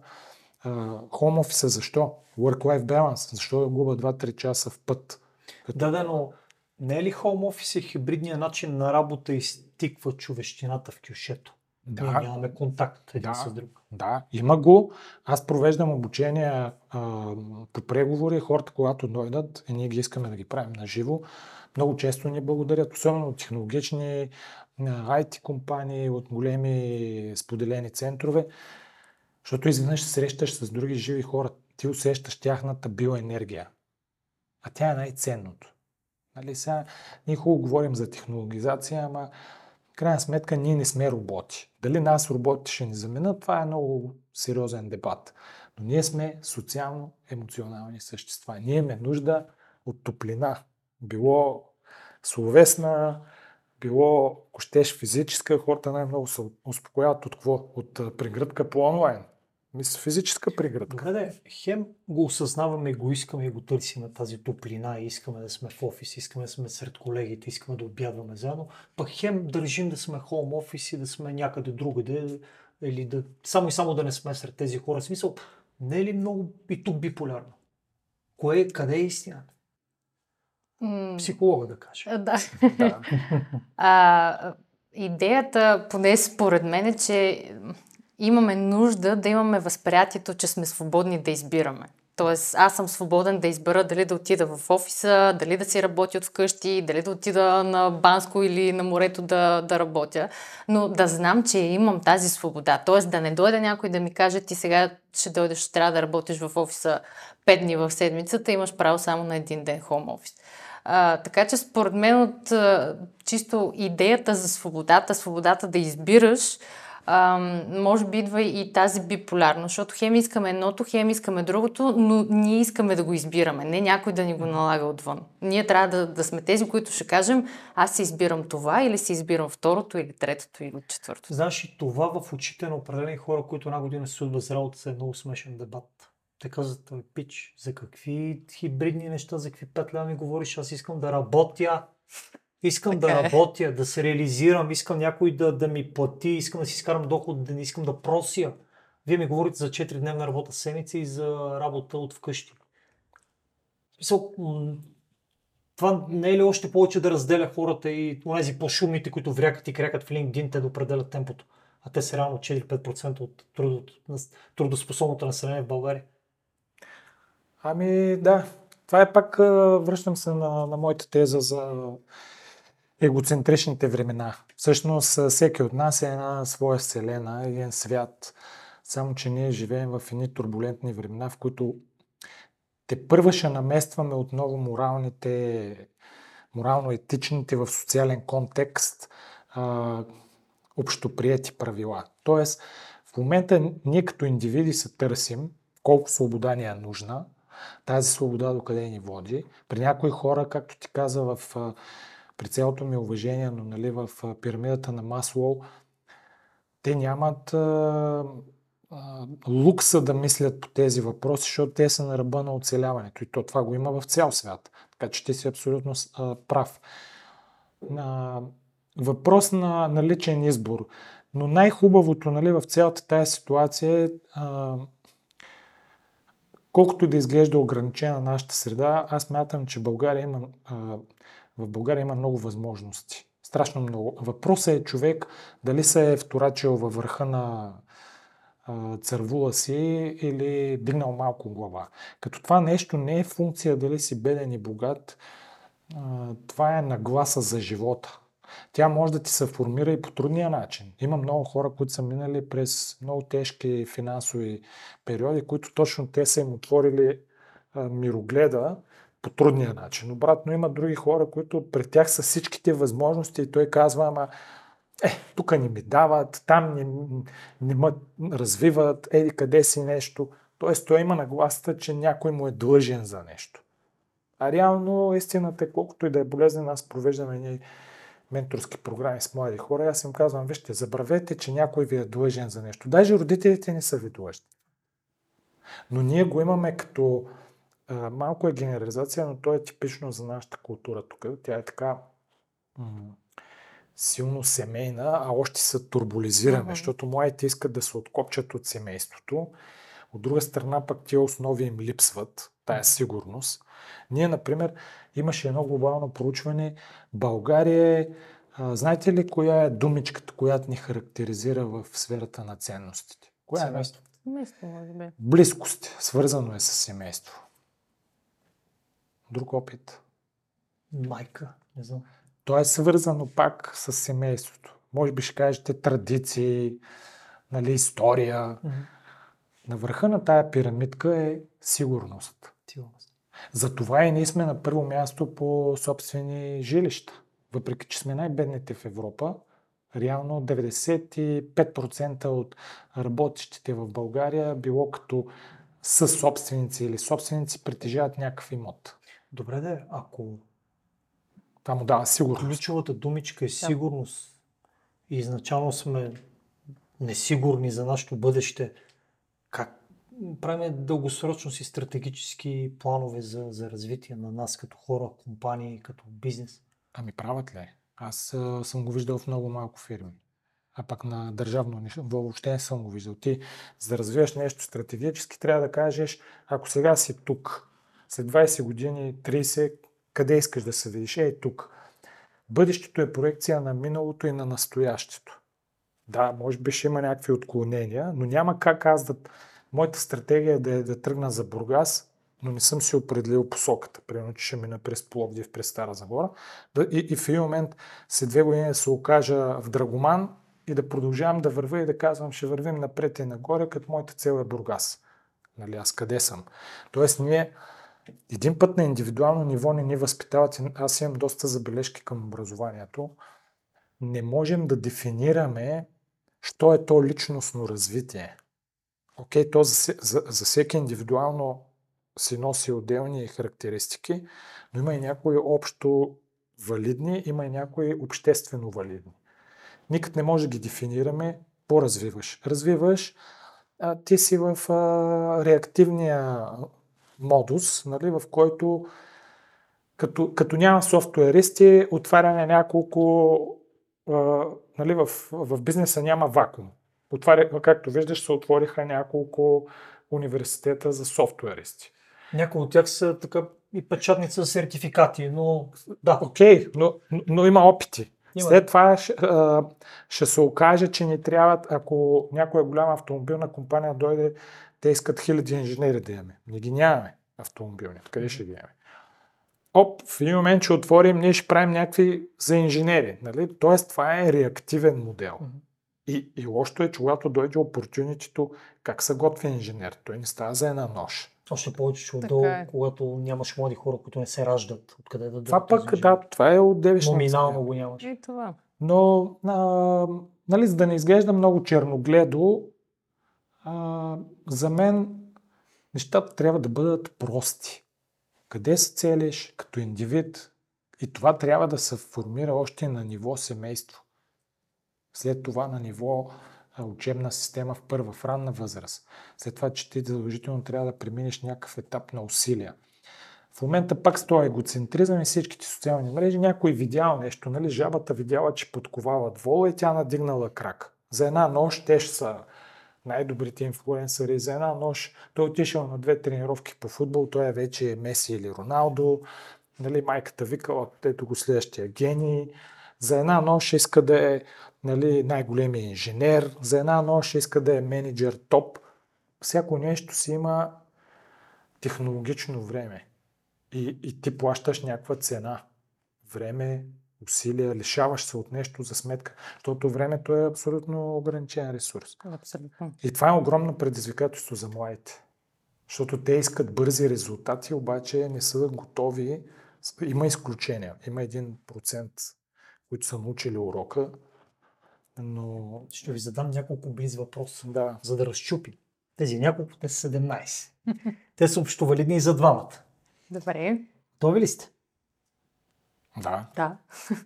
хом офиса, защо? Work-life balance, защо да губа 2-3 часа в път? Като... Да, да, но не е ли хом офис и хибридният начин на работа изтиква човещината в кюшето? Да. Ние нямаме контакт един да, с друг. Да, има го. Аз провеждам обучения а, по преговори. Хората, когато дойдат, и ние ги искаме да ги правим на живо, много често ни благодарят, особено от технологични IT компании, от големи споделени центрове, защото изведнъж се срещаш с други живи хора, ти усещаш тяхната биоенергия. А тя е най-ценното. Нали, сега ние хубаво говорим за технологизация, ама крайна сметка ние не сме роботи. Дали нас роботи ще ни заменят, това е много сериозен дебат. Но ние сме социално-емоционални същества. Ние имаме нужда от топлина. Било словесна, било, ако физическа, хората най-много се успокояват от какво? От прегръдка по онлайн. Мисля, физическа прегръдка. Добре, хем го осъзнаваме, го искаме и го търсим тази топлина и искаме да сме в офис, искаме да сме сред колегите, искаме да обядваме заедно, пък хем държим да сме хоум офис и да сме някъде другаде или да, само и само да не сме сред тези хора. В смисъл, не е ли много и тук биполярно? Кое, къде е истината? Психолога да каже. Да. да. (laughs) а, идеята, поне според мен, е, че имаме нужда да имаме възприятието, че сме свободни да избираме. Тоест, аз съм свободен да избера дали да отида в офиса, дали да си работя от вкъщи, дали да отида на Банско или на морето да, да работя, но да знам, че имам тази свобода. Тоест, да не дойде някой да ми каже, ти сега ще дойдеш, трябва да работиш в офиса 5 дни в седмицата, имаш право само на един ден хом офис. А, така че според мен от а, чисто идеята за свободата, свободата да избираш, а, може би идва и тази биполярност, защото хем искаме едното, хем искаме другото, но ние искаме да го избираме, не някой да ни го налага отвън. Ние трябва да, да сме тези, които ще кажем, аз си избирам това или си избирам второто или третото или четвъртото. Знаеш, и това в очите на определени хора, които една година се без работа, е много смешен дебат. Те казват, той пич, за какви хибридни неща, за какви петля ми говориш, аз искам да работя. Искам да е. работя, да се реализирам, искам някой да, да ми плати, искам да си изкарам доход, да не искам да прося. Вие ми говорите за 4-дневна работа седмица и за работа от вкъщи. Смисъл, това не е ли още повече да разделя хората и тези по-шумните, които врякат и крякат в LinkedIn, те да определят темпото. А те са реално 4-5% от трудоспособното население в България. Ами да, това е пак, връщам се на, на моята теза за егоцентричните времена. Всъщност всеки от нас е една своя вселена, един свят, само че ние живеем в едни турбулентни времена, в които те първа ще наместваме отново моралните, морално-етичните в социален контекст а, общоприяти правила. Тоест, в момента ние като индивиди се търсим колко свобода ни е нужна, тази свобода до къде ни води. При някои хора, както ти каза в при цялото ми уважение, но нали, в пирамидата на Маслоу, те нямат а, а, лукса да мислят по тези въпроси, защото те са на ръба на оцеляването. И то това го има в цял свят. Така че ти си абсолютно а, прав. А, въпрос на, на личен избор. Но най-хубавото нали, в цялата тази ситуация е колкото да изглежда ограничена нашата среда, аз мятам, че България има а, в България има много възможности. Страшно много. Въпросът е човек дали се е вторачил във върха на цървула си или дигнал малко глава. Като това нещо не е функция дали си беден и богат, това е нагласа за живота. Тя може да ти се формира и по трудния начин. Има много хора, които са минали през много тежки финансови периоди, които точно те са им отворили мирогледа по трудния начин. Обратно има други хора, които пред тях са всичките възможности и той казва, ама е, тук ни ми дават, там не, не ме развиват, еди къде си нещо. Тоест той има нагласата, че някой му е длъжен за нещо. А реално истината е, колкото и да е болезнен, аз провеждам едни менторски програми с млади хора, аз им казвам, вижте, забравете, че някой ви е длъжен за нещо. Даже родителите не са ви длъжни. Но ние го имаме като а, малко е генерализация, но то е типично за нашата култура тук. Тя е така м- силно семейна, а още се турболизираме, uh-huh. защото младите искат да се откопчат от семейството. От друга страна пък тия основи им липсват, тая сигурност. Ние, например, имаше едно глобално проучване. България е, знаете ли коя е думичката, която ни характеризира в сферата на ценностите? Коя е? Семейство, може би. Близкост. Свързано е с семейство. Друг опит. Майка. Не знам. То е свързано пак с семейството. Може би ще кажете традиции, нали, история. Mm-hmm. На върха на тая пирамидка е сигурност. Сигурност. Затова и ние сме на първо място по собствени жилища. Въпреки, че сме най-бедните в Европа, реално 95% от работещите в България, било като със собственици или собственици, притежават някакъв имот. Добре да ако това му дава сигурност. Ключовата думичка е сигурност. И изначално сме несигурни за нашето бъдеще. Как правим дългосрочно си стратегически планове за, за развитие на нас като хора, компании, като бизнес? Ами правят ли? Аз а, съм го виждал в много малко фирми. А пък на държавно ниво въобще не съм го виждал. Ти, за да развиваш нещо стратегически, трябва да кажеш, ако сега си тук, след 20 години, 30, къде искаш да се видиш? Ей тук. Бъдещето е проекция на миналото и на настоящето. Да, може би ще има някакви отклонения, но няма как аз да... Моята стратегия е да, е да тръгна за Бургас, но не съм си определил посоката. Примерно, че ще мина през Пловдив, през Стара Загора. И, и в един момент, след две години се окажа в Драгоман и да продължавам да вървя и да казвам, ще вървим напред и нагоре, като моята цел е Бургас. Нали, аз къде съм? Тоест, ние един път на индивидуално ниво не ни възпитават, аз имам доста забележки към образованието, не можем да дефинираме, що е то личностно развитие. Окей, то за, за, за всеки индивидуално си носи отделни характеристики, но има и някои общо валидни, има и някои обществено валидни. Никът не може да ги дефинираме, по-развиваш. Развиваш, а, ти си в а, реактивния модус, нали, в който като, като няма софтуеристи, отваряне няколко, а, нали, в, в бизнеса няма вакуум. Отваря, както виждаш, се отвориха няколко университета за софтуеристи. Някои от тях са така и печатница за сертификати, но да. Окей, okay, но, но има опити. Има. След това ще, ще се окаже, че ни трябват, ако някоя голяма автомобилна компания дойде те искат хиляди инженери да имаме. Не ги нямаме автомобилни. Къде ще ги имаме? Оп, в един момент ще отворим, ние ще правим някакви за инженери. Нали? Тоест, това е реактивен модел. И, и лошото е, че когато дойде опортюнитито, как се готви инженер? Той не става за една нощ. Още повече, че отдолу, е. когато нямаш млади хора, които не се раждат, откъде да Това пък, да, това е от девичната. Номинално го нямаш. И това. Но, а, нали, за да не изглежда много черногледо, а, за мен нещата трябва да бъдат прости. Къде се целиш като индивид? И това трябва да се формира още на ниво семейство. След това на ниво учебна система в първа, в ранна възраст. След това, че ти задължително трябва да преминеш някакъв етап на усилия. В момента пак с този егоцентризъм и всичките социални мрежи, някой видял нещо, нали? Жабата видяла, че подковават вола и тя надигнала крак. За една нощ те ще са най-добрите инфлуенсъри за една нощ. Той е отишъл на две тренировки по футбол, той е вече Меси или Роналдо. Нали, майката викала, ето го следващия гений. За една нощ иска да е нали, най-големия инженер, за една нощ иска да е менеджер топ. Всяко нещо си има технологично време. И, и ти плащаш някаква цена. Време, усилия, лишаваш се от нещо за сметка, защото времето е абсолютно ограничен ресурс. Абсолютно. И това е огромно предизвикателство за младите. Защото те искат бързи резултати, обаче не са готови. Има изключения. Има един процент, които са научили урока, но... Ще ви задам няколко бързи въпроса, Да. за да разчупим. Тези няколко, те са 17. те са общовалидни и за двамата. Добре. Готови ли сте? Да. Да. (laughs)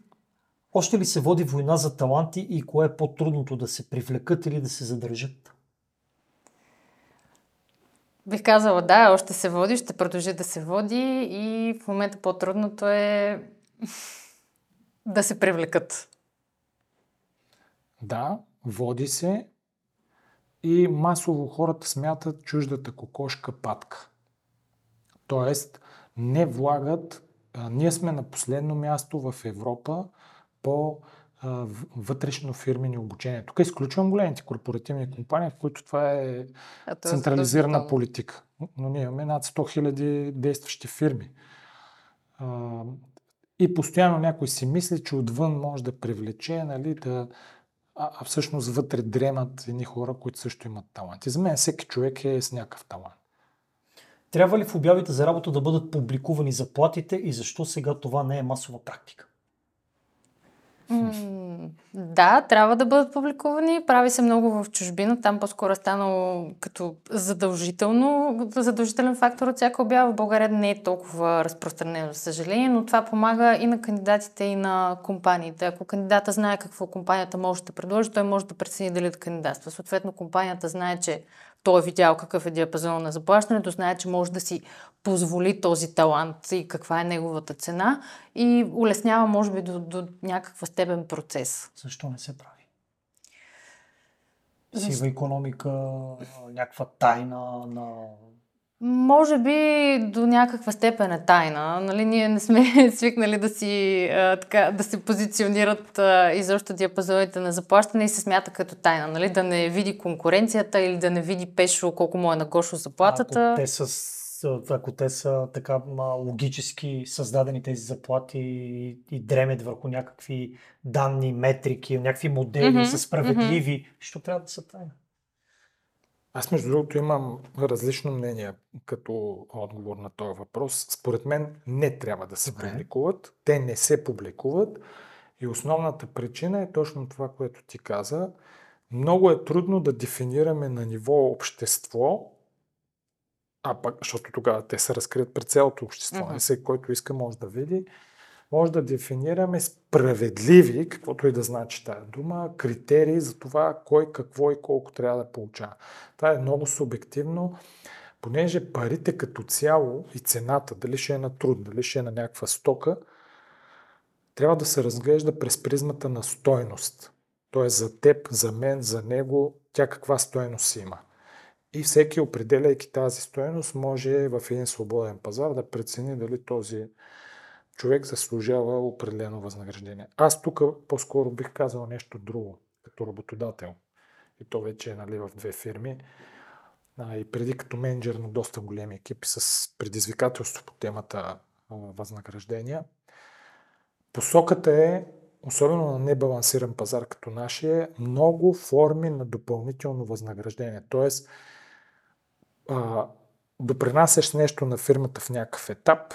Още ли се води война за таланти и кое е по-трудното да се привлекат или да се задържат? Бих казала да, още се води, ще продължи да се води и в момента по-трудното е (laughs) да се привлекат. Да, води се и масово хората смятат чуждата кокошка патка. Тоест, не влагат. А, ние сме на последно място в Европа по а, вътрешно фирмени обучения. Тук изключвам големите корпоративни компании, в които това е А то е централизирана политика. Но ние имаме над 100 000 действащи фирми. А, и постоянно някой си мисли, че отвън може да привлече, нали, да, а, а всъщност вътре дремат едни хора, които също имат талант. И за мен всеки човек е с някакъв талант. Трябва ли в обявите за работа да бъдат публикувани заплатите и защо сега това не е масова практика? М, Да, трябва да бъдат публикувани. Прави се много в чужбина. Там по-скоро е станало като задължително, задължителен фактор от всяка обява. В България не е толкова разпространено, за съжаление, но това помага и на кандидатите, и на компаниите. Ако кандидата знае какво компанията може да предложи, той може да прецени дали да кандидатства. Съответно, компанията знае, че той е видял какъв е диапазон на заплащането, знае, че може да си позволи този талант и каква е неговата цена и улеснява, може би, до, до някаква степен процес. Защо не се прави? Сива економика, някаква тайна на... Може би до някаква степен е тайна. Нали, ние не сме (laughs) свикнали да си а, така, да се позиционират а, изобщо диапазоните на заплащане и се смята като тайна. Нали, да не види конкуренцията или да не види Пешо колко му е на Гошо заплатата. Ако те са, ако те са така логически създадени тези заплати и, и дремят върху някакви данни, метрики, някакви модели, Мгм, са справедливи, що трябва да са тайна? Аз, между другото, имам различно мнение като отговор на този въпрос. Според мен не трябва да се Добре. публикуват. Те не се публикуват. И основната причина е точно това, което ти каза. Много е трудно да дефинираме на ниво общество, а пък, защото тогава те се разкрият пред цялото общество. Mm-hmm. Всеки, който иска, може да види. Може да дефинираме справедливи, каквото и да значи тази дума, критерии за това кой какво и колко трябва да получава. Това е много субективно, понеже парите като цяло и цената, дали ще е на труд, дали ще е на някаква стока, трябва да се разглежда през призмата на стойност. Тоест за теб, за мен, за него, тя каква стойност има. И всеки, определяйки тази стойност, може в един свободен пазар да прецени дали този човек заслужава определено възнаграждение. Аз тук по-скоро бих казал нещо друго, като работодател. И то вече е нали, в две фирми. А, и преди като менеджер на доста големи екипи с предизвикателство по темата възнаграждения. Посоката е, особено на небалансиран пазар като нашия, много форми на допълнително възнаграждение. Тоест, а, допринасяш нещо на фирмата в някакъв етап,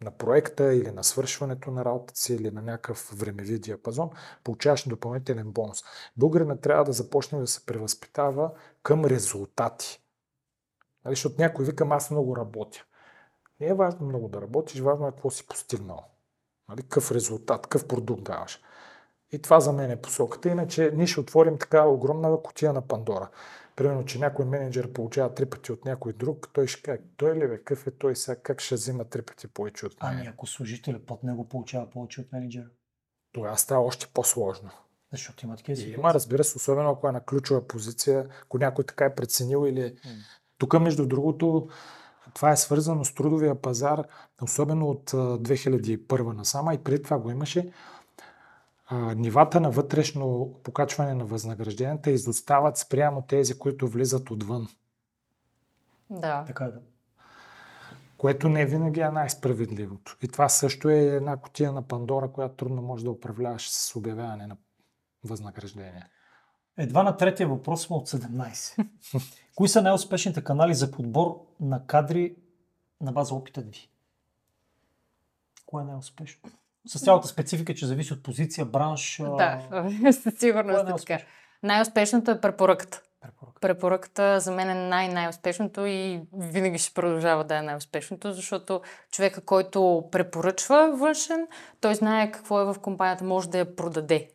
на проекта или на свършването на работата си или на някакъв времеви диапазон, получаваш допълнителен бонус. Българина трябва да започне да се превъзпитава към резултати. Нали, защото някой вика, аз много работя. Не е важно много да работиш, важно е какво си постигнал. Нали, какъв резултат, какъв продукт даваш. И това за мен е посоката. Иначе ние ще отворим така огромна котия на Пандора. Примерно, че някой менеджер получава три пъти от някой друг, той ще каже, той ли бе, какъв е той сега, как ще взима три пъти повече от мен? Ами ако служителят под него получава повече от менеджера. Тогава става още по-сложно. Защото има такива ситуации. има, разбира се, особено ако е на ключова позиция, ако някой така е преценил или... Тук, между другото, това е свързано с трудовия пазар, особено от а, 2001 насама и преди това го имаше. А, нивата на вътрешно покачване на възнагражденията изостават спрямо тези, които влизат отвън. Да. Така е, да. Което не винаги е най-справедливото. И това също е една котия на Пандора, която трудно може да управляваш с обявяване на възнаграждение. Едва на третия въпрос сме от 17. (laughs) Кои са най-успешните канали за подбор на кадри на база опита ви? Кое е най-успешно? С цялата специфика, че зависи от позиция, бранш. Да, (laughs) със сигурност е така. Най-успешното е препоръката. Препоръката. Препоръката за мен е най-най-успешното и винаги ще продължава да е най-успешното, защото човека, който препоръчва външен, той знае какво е в компанията, може да я продаде.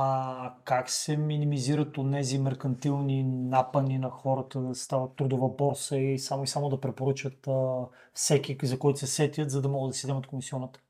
А как се минимизират от тези меркантилни напани на хората да стават трудова борса и само и само да препоръчат а, всеки, за който се сетят, за да могат да си вземат комисионата?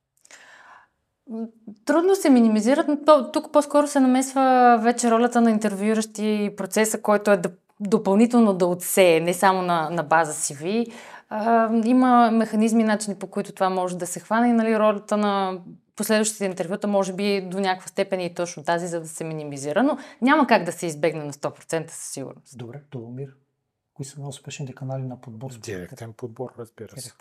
Трудно се минимизират, но тук по-скоро се намесва вече ролята на интервюиращи процеса, който е да, допълнително да отсее, не само на, на база CV. А, има механизми, начини по които това може да се хване и нали, ролята на последващите интервюта може би до някаква степен и точно тази, за да се минимизира, но няма как да се избегне на 100% със сигурност. Добре, Доломир. Кои са най-успешните канали на подбор? Директен подбор, разбира се.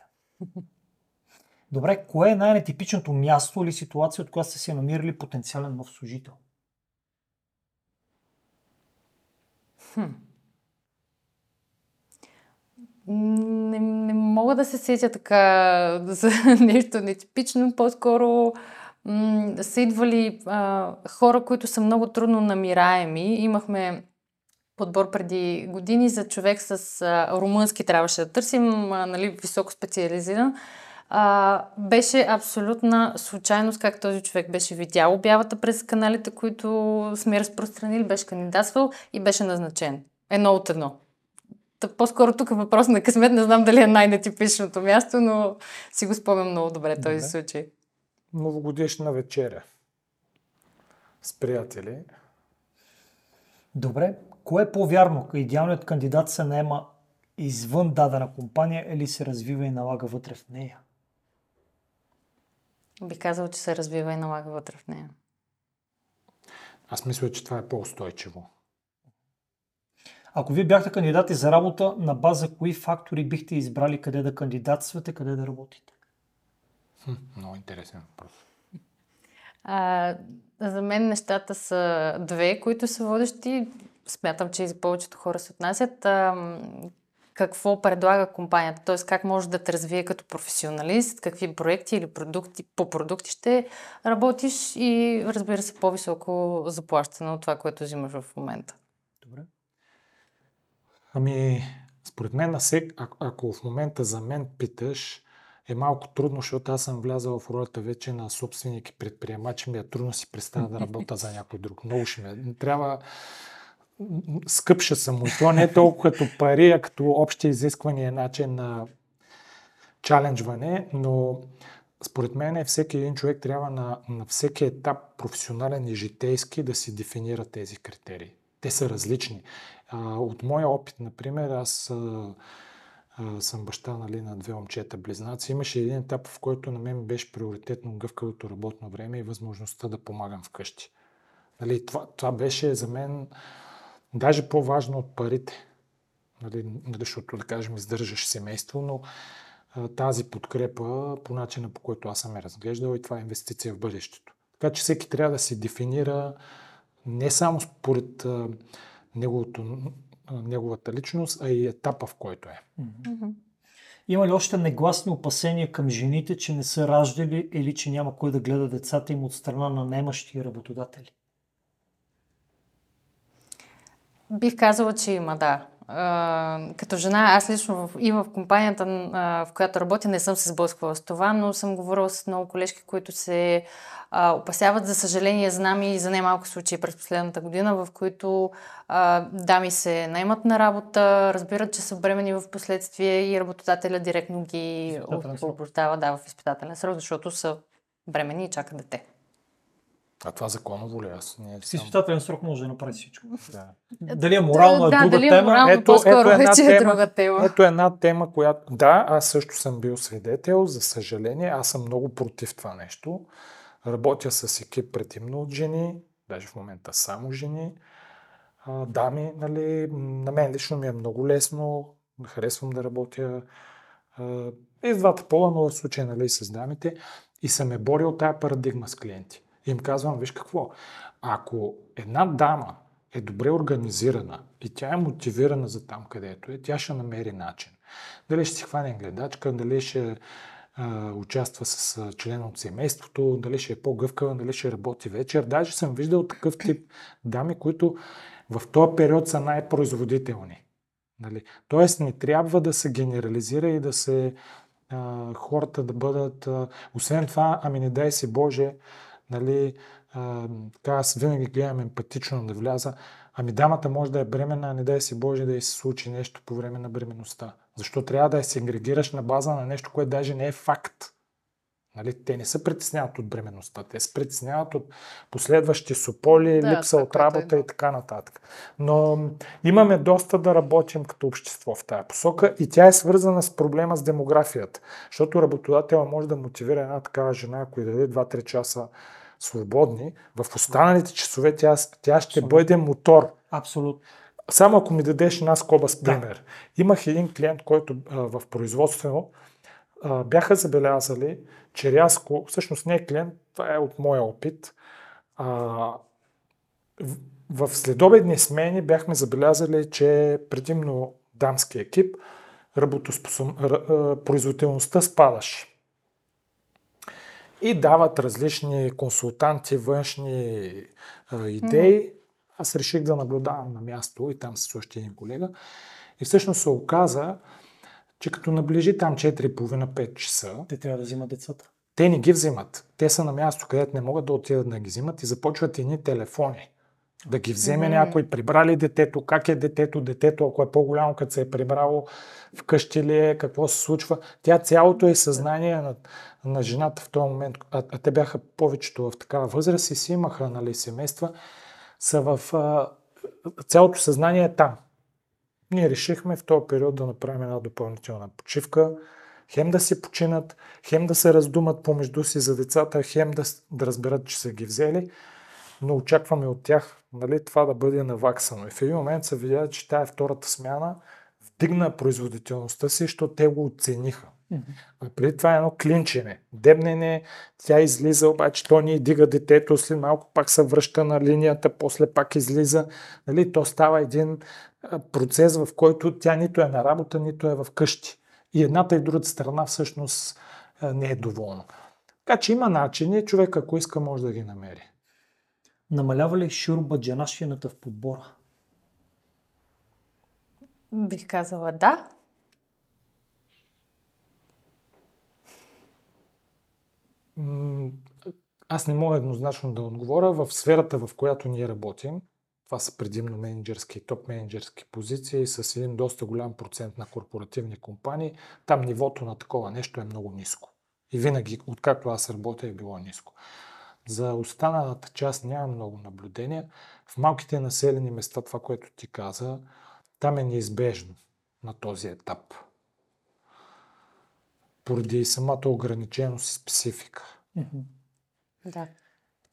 Добре, кое е най-нетипичното място или ситуация, от която сте се намирали потенциален нов служител? Хм. Не, не мога да се сетя така за (laughs) нещо нетипично. По-скоро м- са идвали а, хора, които са много трудно намираеми. Имахме подбор преди години за човек с а, румънски трябваше да търсим, а, нали, високо специализиран. А, беше абсолютна случайност как този човек беше видял обявата през каналите, които сме разпространили, беше кандидатствал и беше назначен. Едно от едно. Та, по-скоро тук е въпрос на късмет. Не знам дали е най-нетипичното място, но си го спомням много добре този добре. случай. Новогодишна вечеря с приятели. Добре. Кое е по-вярно? Идеалният кандидат се наема извън дадена компания или се развива и налага вътре в нея? Би казал, че се развива и налага вътре в нея. Аз мисля, че това е по-устойчиво. Ако вие бяхте кандидати за работа, на база кои фактори бихте избрали къде да кандидатствате, къде да работите? Хм, много интересен въпрос. А, за мен нещата са две, които са водещи. Смятам, че и за повечето хора се отнасят. А, какво предлага компанията, т.е. как може да те развие като професионалист, какви проекти или продукти, по продукти ще работиш и разбира се по-високо заплащане от това, което взимаш в момента. Добре. Ами, според мен, ако, ако в момента за мен питаш, е малко трудно, защото аз съм влязал в ролята вече на собственик и предприемач. Ми е трудно си представя да работя за някой друг. Много ще ме. Трябва скъпша съм му. То не е толкова като пари, а като общи изисквания начин на чаленджване, но според мен всеки един човек трябва на, на всеки етап професионален и житейски да си дефинира тези критерии. Те са различни. А, от моя опит, например, аз а, а, съм баща нали, на две момчета близнаци. Имаше един етап, в който на мен беше приоритетно гъвкавото работно време и възможността да помагам вкъщи. Нали, това, това беше за мен Даже по-важно от парите. Нали, нали, защото, да кажем, издържаш семейство, но а, тази подкрепа по начина по който аз съм я разглеждал и това е инвестиция в бъдещето. Така че всеки трябва да се дефинира не само според а, неговото, а, неговата личност, а и етапа, в който е. Mm-hmm. Има ли още негласни опасения към жените, че не са раждали или че няма кой да гледа децата им от страна на немащи работодатели? Бих казала, че има, да. Като жена, аз лично в, и в компанията, в която работя, не съм се сблъсквала с това, но съм говорила с много колежки, които се опасяват. За съжаление, знам и за немалко случаи през последната година, в които дами се наймат на работа, разбират, че са бремени в последствие и работодателя директно ги освобождава да, в изпитателен срок, защото са бремени и чакат дете. А това законово ли? Аз не С изпитателен срок може да направи всичко. Да. Дали е морално е да, друга дали е тема? Морално, ето, ето една вече е тема, е друга тема. Ето една тема, която... Да, аз също съм бил свидетел, за съжаление. Аз съм много против това нещо. Работя с екип предимно от жени, даже в момента само жени. А, дами, нали, на мен лично ми е много лесно, харесвам да работя а, и с двата пола, но в случай нали, с дамите. И съм е борил тая парадигма с клиенти. Им казвам, виж какво, ако една дама е добре организирана и тя е мотивирана за там, където е, тя ще намери начин. Дали ще си хване гледачка, дали ще а, участва с член от семейството, дали ще е по-гъвкава, дали ще работи вечер. Даже съм виждал такъв тип дами, които в този период са най-производителни. Нали? Тоест не трябва да се генерализира и да се а, хората да бъдат... А, освен това, ами не дай си Боже, нали, а, така аз винаги гледам емпатично да вляза, ами дамата може да е бременна, а не дай си Боже да й се случи нещо по време на бременността. Защо трябва да я сегрегираш на база на нещо, което даже не е факт? Нали, те не се притесняват от бременността, те се притесняват от последващи сополи, Да, липса от което работа е. и така нататък. Но имаме доста да работим като общество в тази посока и тя е свързана с проблема с демографията. Защото работодателя може да мотивира една такава жена, ако й даде 2-3 часа свободни, в останалите часове тя, тя ще Абсолютно. бъде мотор. Абсолютно. Само ако ми дадеш една скоба с Да. пример. Имах един клиент, който а, в производствено а, бяха забелязали, че рязко, всъщност не е клиент, това е от моя опит, а, в, в следобедни смени бяхме забелязали, че предимно дамски екип, работоспособ... производителността спадаше. И дават различни консултанти, външни а, идеи. Аз реших да наблюдавам на място и там с още един колега. И всъщност се оказа, че като наближи там 4,5-5 часа, Те трябва да взимат децата. те не ги взимат. Те са на място, където не могат да отидат да ги взимат и започват едни телефони. Да ги вземе Мгм. някой, прибрали детето, как е детето, детето, ако е по-голямо, като се е прибрало, вкъщи ли е, какво се случва. Тя цялото е съзнание на, на жената в този момент, а, а те бяха повечето в такава възраст и си имаха нали, семейства, са в... А, цялото съзнание е там. Ние решихме в този период да направим една допълнителна почивка, хем да си починат, хем да се раздумат помежду си за децата, хем да, да разберат, че са ги взели, но очакваме от тях нали, това да бъде наваксано. И в един момент се видя, че тая втората смяна вдигна производителността си, защото те го оцениха. А преди това е едно клинчене, дебнене, тя излиза, обаче то ни дига детето, след малко пак се връща на линията, после пак излиза. Нали, то става един процес, в който тя нито е на работа, нито е в къщи. И едната и другата страна всъщност не е доволна. Така че има начини, човек ако иска може да ги намери. Намалява ли шурбаджанашината в подбора? Бих казала да. Аз не мога еднозначно да отговоря. В сферата, в която ние работим, това са предимно менеджерски и топ менеджерски позиции с един доста голям процент на корпоративни компании, там нивото на такова нещо е много ниско. И винаги, откакто аз работя, е било ниско. За останалата част няма много наблюдения. В малките населени места, това, което ти каза, там е неизбежно на този етап. Поради самата ограниченост и специфика. Да.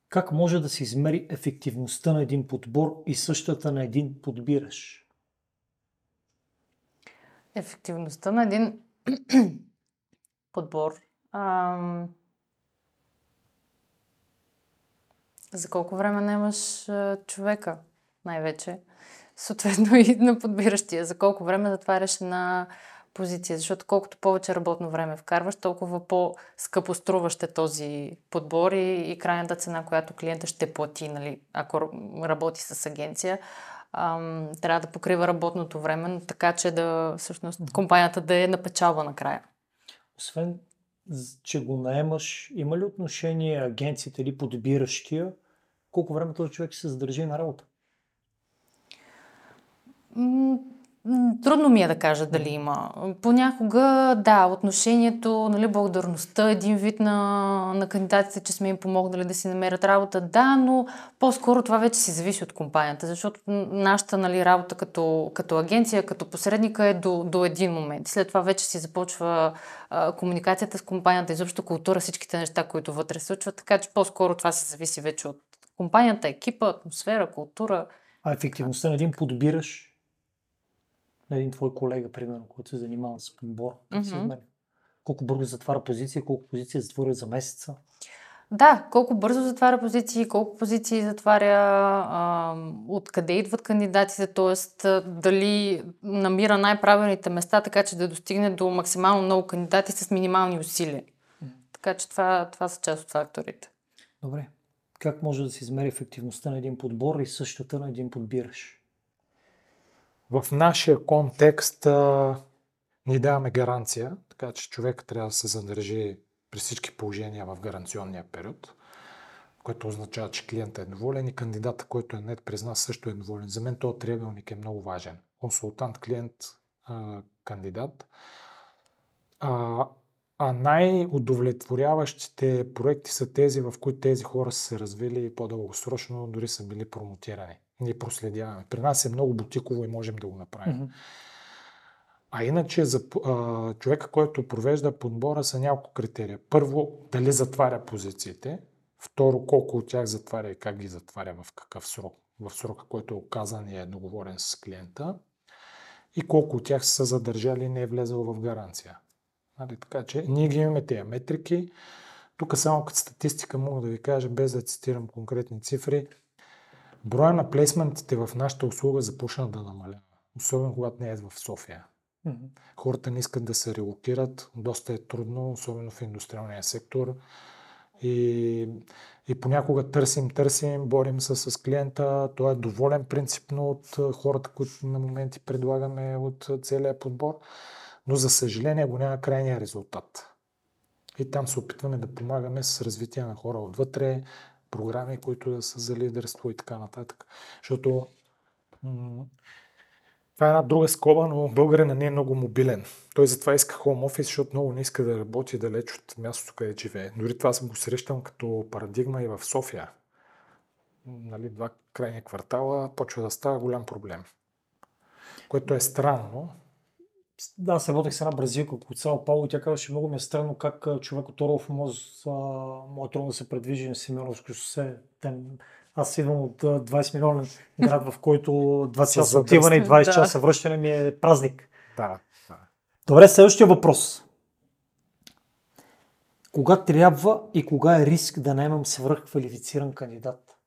Как може да се измери ефективността на един подбор и същата на един подбираш? Ефективността на един (clears throat) подбор. Ам... За колко време наемаш а, човека, най-вече. Съответно (laughs) и на подбиращия. За колко време затваряш на позиция. Защото колкото повече работно време вкарваш, толкова по-скъпо струва ще този подбор и, и крайната цена, която клиента ще плати, нали, ако работи с агенция, ам, трябва да покрива работното време, така че да всъщност компанията да е напечалва накрая. Освен, че го наемаш, има ли отношение агенцията или подбиращия, колко време този човек се задържи на работа? Трудно ми е да кажа дали има. Понякога, да, отношението, нали, благодарността, един вид на, на кандидатите, че сме им помогнали да си намерят работа, да, но по-скоро това вече си зависи от компанията, защото нашата нали, работа като, като агенция, като посредника е до, до един момент. След това вече си започва а, комуникацията с компанията, изобщо култура, всичките неща, които вътре се случват, така че по-скоро това си зависи вече от компанията, екипа, атмосфера, култура. А ефективността на един подбираш, на един твой колега, примерно, който се занимава с подбор, как се измеря? Колко бързо затваря позиция, колко позиция затворя за месеца? Да, колко бързо затваря позиции, колко позиции затваря, а, откъде идват кандидатите, т.е. дали намира най-правилните места, така че да достигне до максимално много кандидати с минимални усилия. Така че това, това са част от факторите. Добре. Как може да се измери ефективността на един подбор и същата на един подбираш? В нашия контекст а, ни даваме гаранция, така че човек трябва да се задържи при всички положения в гаранционния период, което означава, че клиентът е доволен и кандидата, който е нет през нас, също е доволен. За мен този триъгълник е много важен. Консултант, клиент, а, кандидат. А, а най-удовлетворяващите проекти са тези, в които тези хора са се развили по-дългосрочно, дори са били промотирани. Ние проследяваме. При нас е много бутиково и можем да го направим. Mm-hmm. А иначе за а, човека, който провежда подбора са няколко критерия. Първо, дали затваря позициите. Второ, колко от тях затваря и как ги затваря, в какъв срок. В срока, който е оказан и е договорен с клиента. И колко от тях са задържали и не е влезъл в гаранция. Нали, така че ние ги имаме тези метрики. Тук само като статистика мога да ви кажа, без да цитирам конкретни цифри, броя на плейсментите в нашата услуга започна да намалява. Особено когато не е в София. Mm-hmm. Хората не искат да се релокират. Доста е трудно, особено в индустриалния сектор. И, и понякога търсим, търсим, борим се с клиента. Той е доволен принципно от хората, които на моменти предлагаме от целия подбор но за съжаление го няма крайния резултат. И там се опитваме да помагаме с развитие на хора отвътре, програми, които да са за лидерство и така нататък. Защото това е една друга скоба, но българина не е много мобилен. Той затова иска home office, защото много не иска да работи далеч от мястото, където живее. Дори това съм го срещам като парадигма и в София. Нали, два крайни квартала почва да става голям проблем. Което е странно, да, аз работех с една бразилка от Сао Пауло и тя казваше много ми е странно как човек от Орлов Моз му е трудно да се предвижи на Симеоновско шосе. Аз идвам от 20 милионен град, в който 20 часа отиване и (laughs) 20 часа връщане ми е празник. Да, да. Добре, следващия въпрос. Кога трябва и кога е риск да наймам свръхквалифициран кандидат?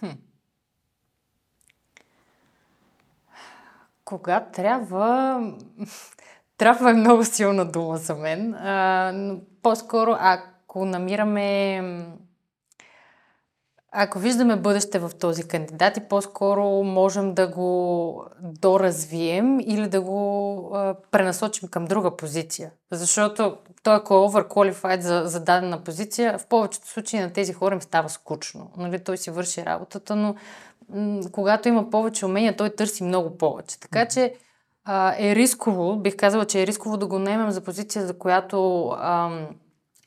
Хм. Кога трябва... Трябва е много силна дума за мен. А, но по-скоро, ако намираме... Ако виждаме бъдеще в този кандидат и по-скоро можем да го доразвием или да го а, пренасочим към друга позиция. Защото той ако е overqualified за, за дадена позиция, в повечето случаи на тези хора им става скучно. Нали? Той си върши работата, но когато има повече умения, той търси много повече. Така че а, е рисково, бих казала, че е рисково да го наемем за позиция, за която ам,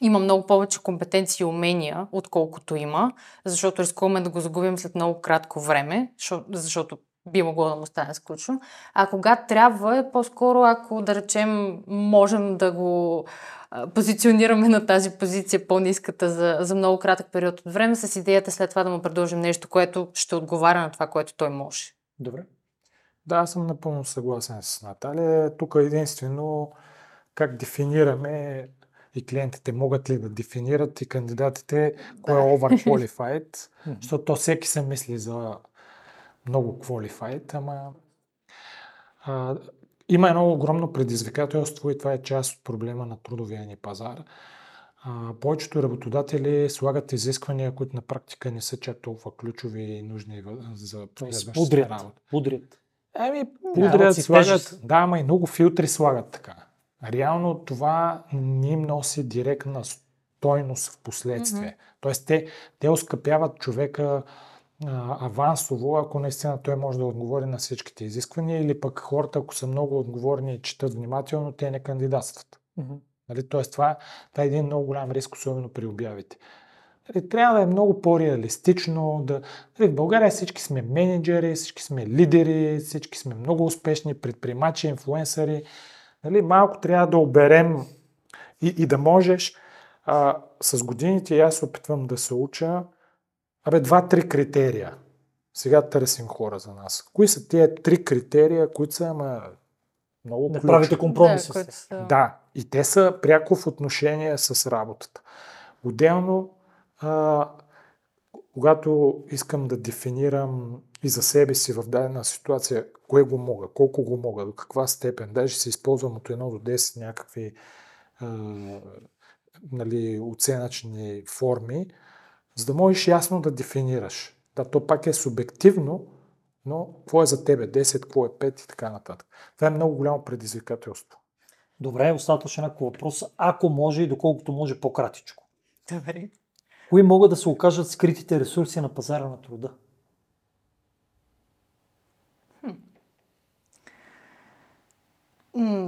има много повече компетенции и умения, отколкото има, защото рискуваме да го загубим след много кратко време, защото би могло да му стане скучно. А кога трябва е по-скоро, ако да речем, можем да го позиционираме на тази позиция по-низката за, за много кратък период от време, с идеята след това да му предложим нещо, което ще отговаря на това, което той може. Добре. Да, аз съм напълно съгласен с Наталия. Тук единствено как дефинираме и клиентите могат ли да дефинират и кандидатите кой е overqualified, (laughs) защото то всеки се мисли за много qualified, ама а, има едно огромно предизвикателство и това е част от проблема на трудовия ни пазар. А, повечето работодатели слагат изисквания, които на практика не са чак толкова ключови и нужни за следващата работа. Пудрят. Еми, пудрят, слагат, да, ама и много филтри слагат така. Реално това не им носи директна стойност в последствие. Mm-hmm. Тоест те, те оскъпяват човека авансово, ако наистина той може да отговори на всичките изисквания, или пък хората, ако са много отговорни и четат внимателно, те не кандидатстват. Mm-hmm. Нали? Тоест това, това е един много голям риск, особено при обявите. Нали, трябва да е много по-реалистично. Да... Нали, в България всички сме менеджери, всички сме лидери, всички сме много успешни предприемачи, инфлуенсъри. Нали, малко трябва да оберем и, и да можеш. А, с годините аз опитвам да се уча Абе, два-три критерия. Сега търсим хора за нас. Кои са тия три критерия, които са ама, много Не правите компромиси. Да, да, и те са пряко в отношение с работата. Отделно, а, когато искам да дефинирам и за себе си в дадена ситуация, кое го мога, колко го мога, до каква степен, даже се използвам от 1 до 10 някакви а, нали, оценъчни форми, за да можеш ясно да дефинираш. Да, то пак е субективно, но какво е за тебе 10, какво е 5 и така нататък. Това е много голямо предизвикателство. Добре, остава още някакво въпрос. Ако може и доколкото може по-кратичко. Добре. Кои могат да се окажат скритите ресурси на пазара на труда?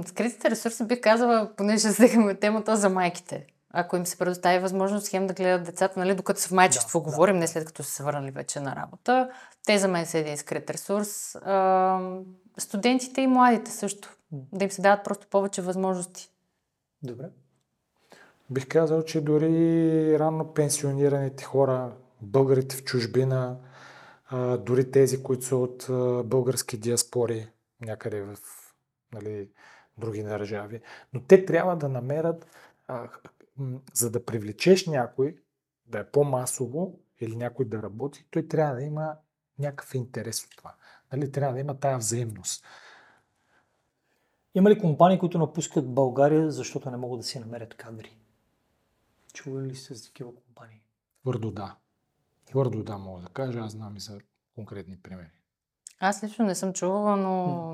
Скритите ресурси бих казала, понеже взехме темата за майките. Ако им се предостави възможност хем да гледат децата, нали, докато са в майчество Да, да. говорим, не след като са се върнали вече на работа. Те за мен са един скрит ресурс. А, студентите и младите също. Да им се дават просто повече възможности. Добре. Бих казал, че дори ранно пенсионираните хора, българите в чужбина, дори тези, които са от български диаспори, някъде в нали, други държави, но те трябва да намерят, а, за да привлечеш някой, да е по-масово или някой да работи, той трябва да има някакъв интерес от това. Нали, трябва да има тая взаимност. Има ли компании, които напускат България, защото не могат да си намерят кадри? Чували ли сте за такива компании? Твърдо да. Твърдо да, мога да кажа. Аз знам и за конкретни примери. Аз лично не съм чувала, но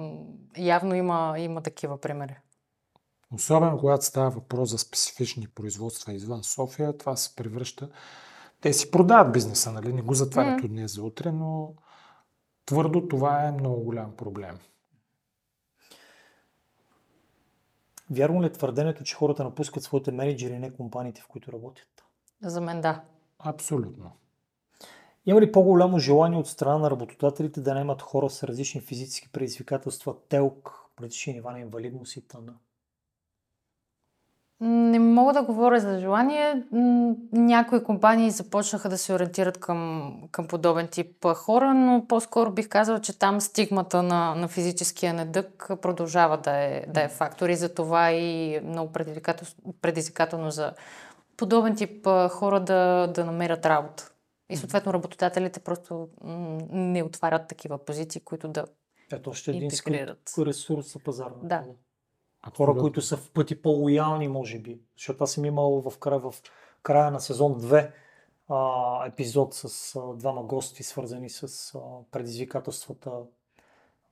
явно има, има такива примери. Особено когато става въпрос за специфични производства извън София, това се превръща. Те си продават бизнеса, нали? Не го затварят от днес за утре, но твърдо това е много голям проблем. Вярно ли е твърдението, че хората напускат своите менеджери, не компаниите, в които работят? За мен да. Абсолютно. Има ли по-голямо желание от страна на работодателите да наемат хора с различни физически предизвикателства, телк, различни нива на инвалидност и т.н.? Не мога да говоря за желание. Някои компании започнаха да се ориентират към, към подобен тип хора, но по-скоро бих казала, че там стигмата на, на физическия недъг продължава да е, да е фактор и за това и много предизвикателно, предизвикателно за подобен тип хора да, да намерят работа. И съответно работодателите просто не отварят такива позиции, които да... Ето още един Интегрират. ресурс за пазар. на Да. Труда. Хора, Абсолютно. които са в пъти по-лоялни, може би. Защото аз съм имал в края, в края на сезон 2 а, епизод с а, двама гости, свързани с а, предизвикателствата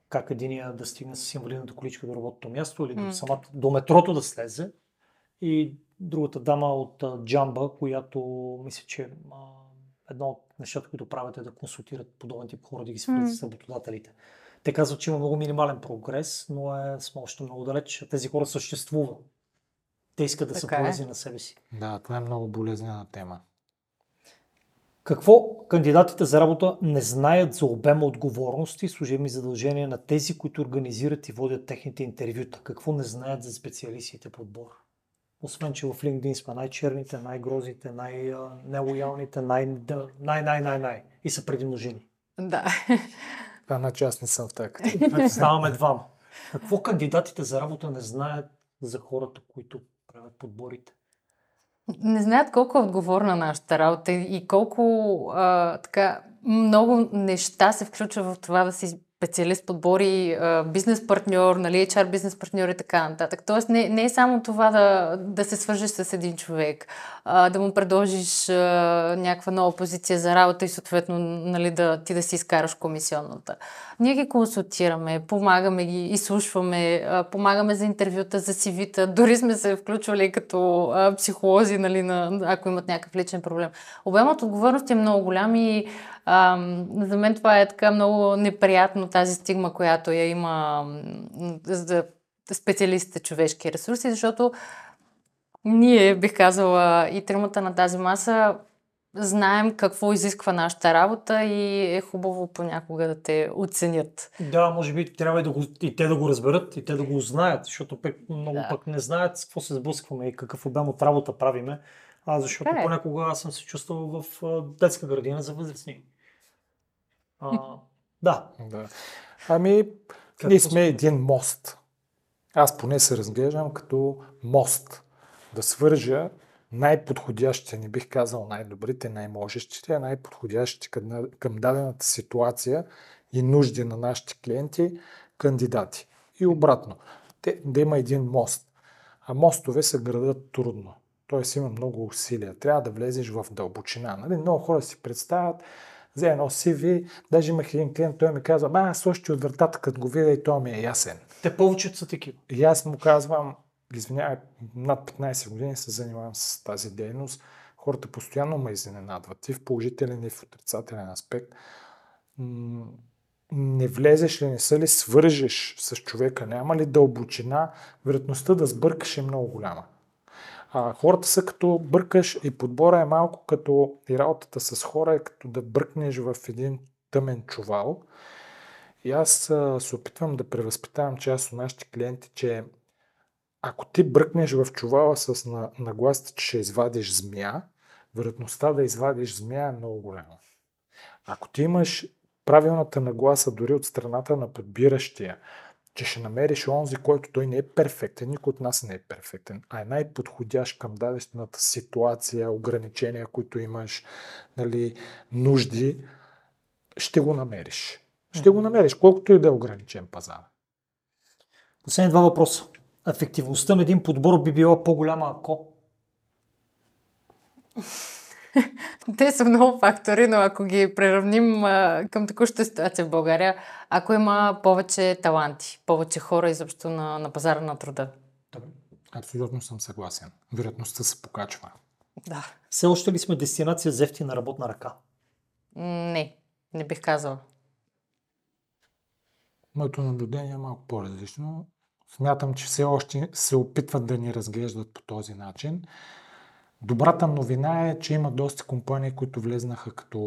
как единия да стигне с инвалидната количка до работното място или до, самата, до метрото да слезе. И другата дама от а, Джамба, която мисля, че а, едно от нещата, които правят е да консултират подобен тип хора, да ги свързват с работодателите. Те казват, че има много минимален прогрес, но е, сме още много далеч. Тези хора съществуват. Те искат да са Така е. полезни на себе си. Да, това е много болезнена тема. Какво кандидатите за работа не знаят за обема отговорности и служебни задължения на тези, които организират и водят техните интервюта? Какво не знаят за специалистите по отбор? Освен, че в LinkedIn сме най-черните, най-грозните, най-нелоялните, най-най-най-най-най. И са предимно жени. Да. Значи аз не съм в тази категория. Ставаме двама. Какво кандидатите за работа не знаят за хората, които правят подборите? Не знаят колко е отговорна нашата работа и колко а, така много неща се включва в това да си специалист подбори, бизнес партньор, нали, HR бизнес партньор и така нататък. Тоест не, не е само това да, да се свържеш с един човек, а, да му предложиш а, някаква нова позиция за работа и съответно нали, да, ти да си изкараш комисионната. Ние ги консултираме, помагаме ги, изслушваме, а, помагаме за интервюта, за CV-та, дори сме се включвали като а, психолози, нали, на, ако имат някакъв личен проблем. Обемът отговорност е много голям и а, за мен това е така много неприятно, тази стигма, която я има за специалистите човешки ресурси, защото ние, бих казала, и тримата на тази маса знаем какво изисква нашата работа и е хубаво понякога да те оценят. Да, може би трябва и, да го, и те да го разберат, и те да го знаят, защото пък много Да. пък не знаят с какво се сблъскваме и какъв обем от работа правиме. А, защото е. понякога аз съм се чувствал в детска градина за възрастни. А, да. Да. Ами, Какво ние сме сме? един мост. Аз поне се разглеждам като мост. Да свържа най-подходящите, не бих казал най-добрите, най-можещите, а най-подходящите към, към дадената ситуация и нужди на нашите клиенти кандидати. И обратно, те, да има един мост. А мостове се градат трудно. Тоест има много усилия. Трябва да влезеш в дълбочина. Нали? Много хора си представят, за едно CV, даже имах един клиент, той ми казва, а аз още от вратата, като го видя и то ми е ясен. Те повечето са такива. И аз му казвам, извинявай, над 15 години се занимавам с тази дейност. Хората постоянно ме изненадват и в положителен и в отрицателен аспект. Не влезеш ли, не са ли свържеш с човека, няма ли дълбочина, вероятността да сбъркаш е много голяма. А, хората са като бъркаш и подбора е малко като и работата с хора е като да бъркнеш в един тъмен чувал. И аз а, се опитвам да превъзпитавам част от нашите клиенти, че ако ти бръкнеш в чувала с нагласата, че ще извадиш змия, вероятността да извадиш змия е много голяма. Ако ти имаш правилната нагласа дори от страната на подбиращия, че ще намериш онзи, който той не е перфектен, никой от нас не е перфектен, а е най-подходящ към дадената ситуация, ограничения, които имаш, нали, нужди, ще го намериш. Ще го намериш, колкото и да е ограничен пазар. Последни два въпроса. Ефективността на един подбор би била по-голяма ако? Те са много фактори, но ако ги преравним а, към текущата ситуация в България, ако има повече таланти, повече хора изобщо на, на пазара на труда. Абсолютно съм съгласен. Вероятността се покачва. Да. Все още ли сме дестинация за ефтина работна ръка? Не, не бих казала. Моето наблюдение е малко по-различно. Смятам, че все още се опитват да ни разглеждат по този начин. Добрата новина е, че има доста компании, които влезнаха като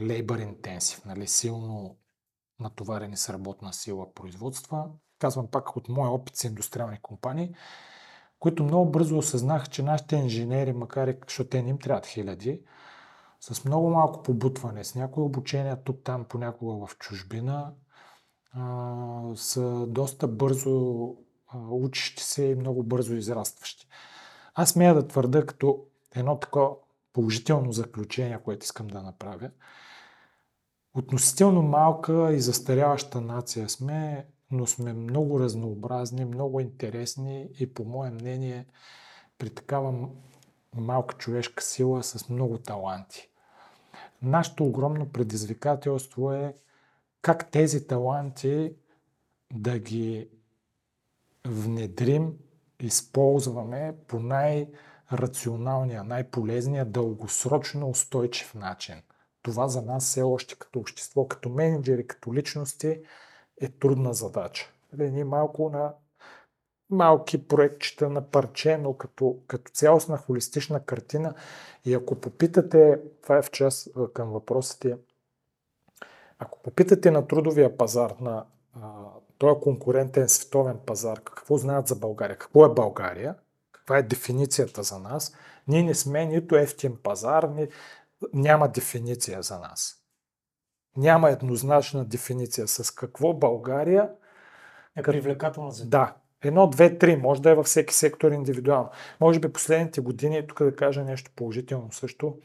labor intensive, нали, силно натоварени с работна сила производства. Казвам пак от моя опит с индустриални компании, които много бързо осъзнаха, че нашите инженери, макар и защото те не им трябват хиляди, с много малко побутване, с някои обучения тук-там, понякога в чужбина, а, са доста бързо а, учещи се и много бързо израстващи. Аз смея да твърда като едно такова положително заключение, което искам да направя. Относително малка и застаряваща нация сме, но сме много разнообразни, много интересни и по мое мнение при такава малка човешка сила с много таланти. Нашето огромно предизвикателство е как тези таланти да ги внедрим използваме по най-рационалния, най-полезния, дългосрочно устойчив начин. Това за нас все още като общество, като менеджери, като личности е трудна задача. Нали, ние малко на малки проектчета на парче, но като, като цялостна холистична картина. И ако попитате, това е в част към въпросите, ако попитате на трудовия пазар, на този конкурентен световен пазар, какво знаят за България, какво е България, каква е дефиницията за нас, ние не сме нито ефтин пазар, ни, няма дефиниция за нас. Няма еднозначна дефиниция с какво България е привлекателна за Да. Едно, две, три. Може да е във всеки сектор индивидуално. Може би последните години, тук да кажа нещо положително също,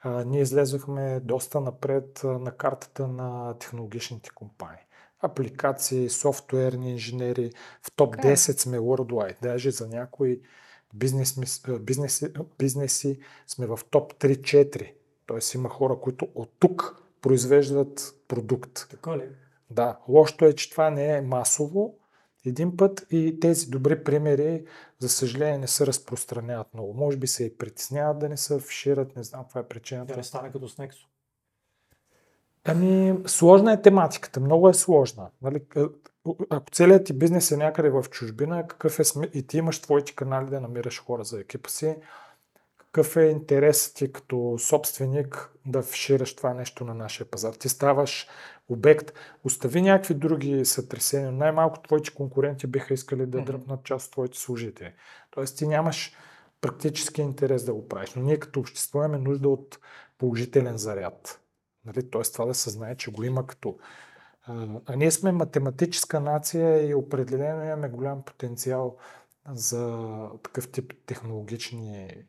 а, ние излезохме доста напред на картата на технологичните компании апликации, софтуерни инженери. В топ okay. 10 сме worldwide. Даже за някои бизнес, бизнеси, бизнеси сме в топ 3-4. Тоест има хора, които от тук произвеждат продукт. Така ли? Да. Лошото е, че това не е масово един път и тези добри примери, за съжаление, не се разпространяват много. Може би се и притесняват да не се афишират, не знам каква е причината. Да не стане като с Nexo. Ами, сложна е тематиката, много е сложна. Нали? Ако целият ти бизнес е някъде в чужбина, какъв е и ти имаш твоите канали да намираш хора за екипа си, какъв е интересът ти като собственик да фишираш това нещо на нашия пазар? Ти ставаш обект, остави някакви други сътресения, най-малко твоите конкуренти биха искали да дръпнат част от твоите служители. Тоест ти нямаш практически интерес да го правиш, но ние като общество имаме нужда от положителен заряд. Нали? Тоест това да се знае, че го има като... А, ние сме математическа нация и определено имаме голям потенциал за такъв тип технологични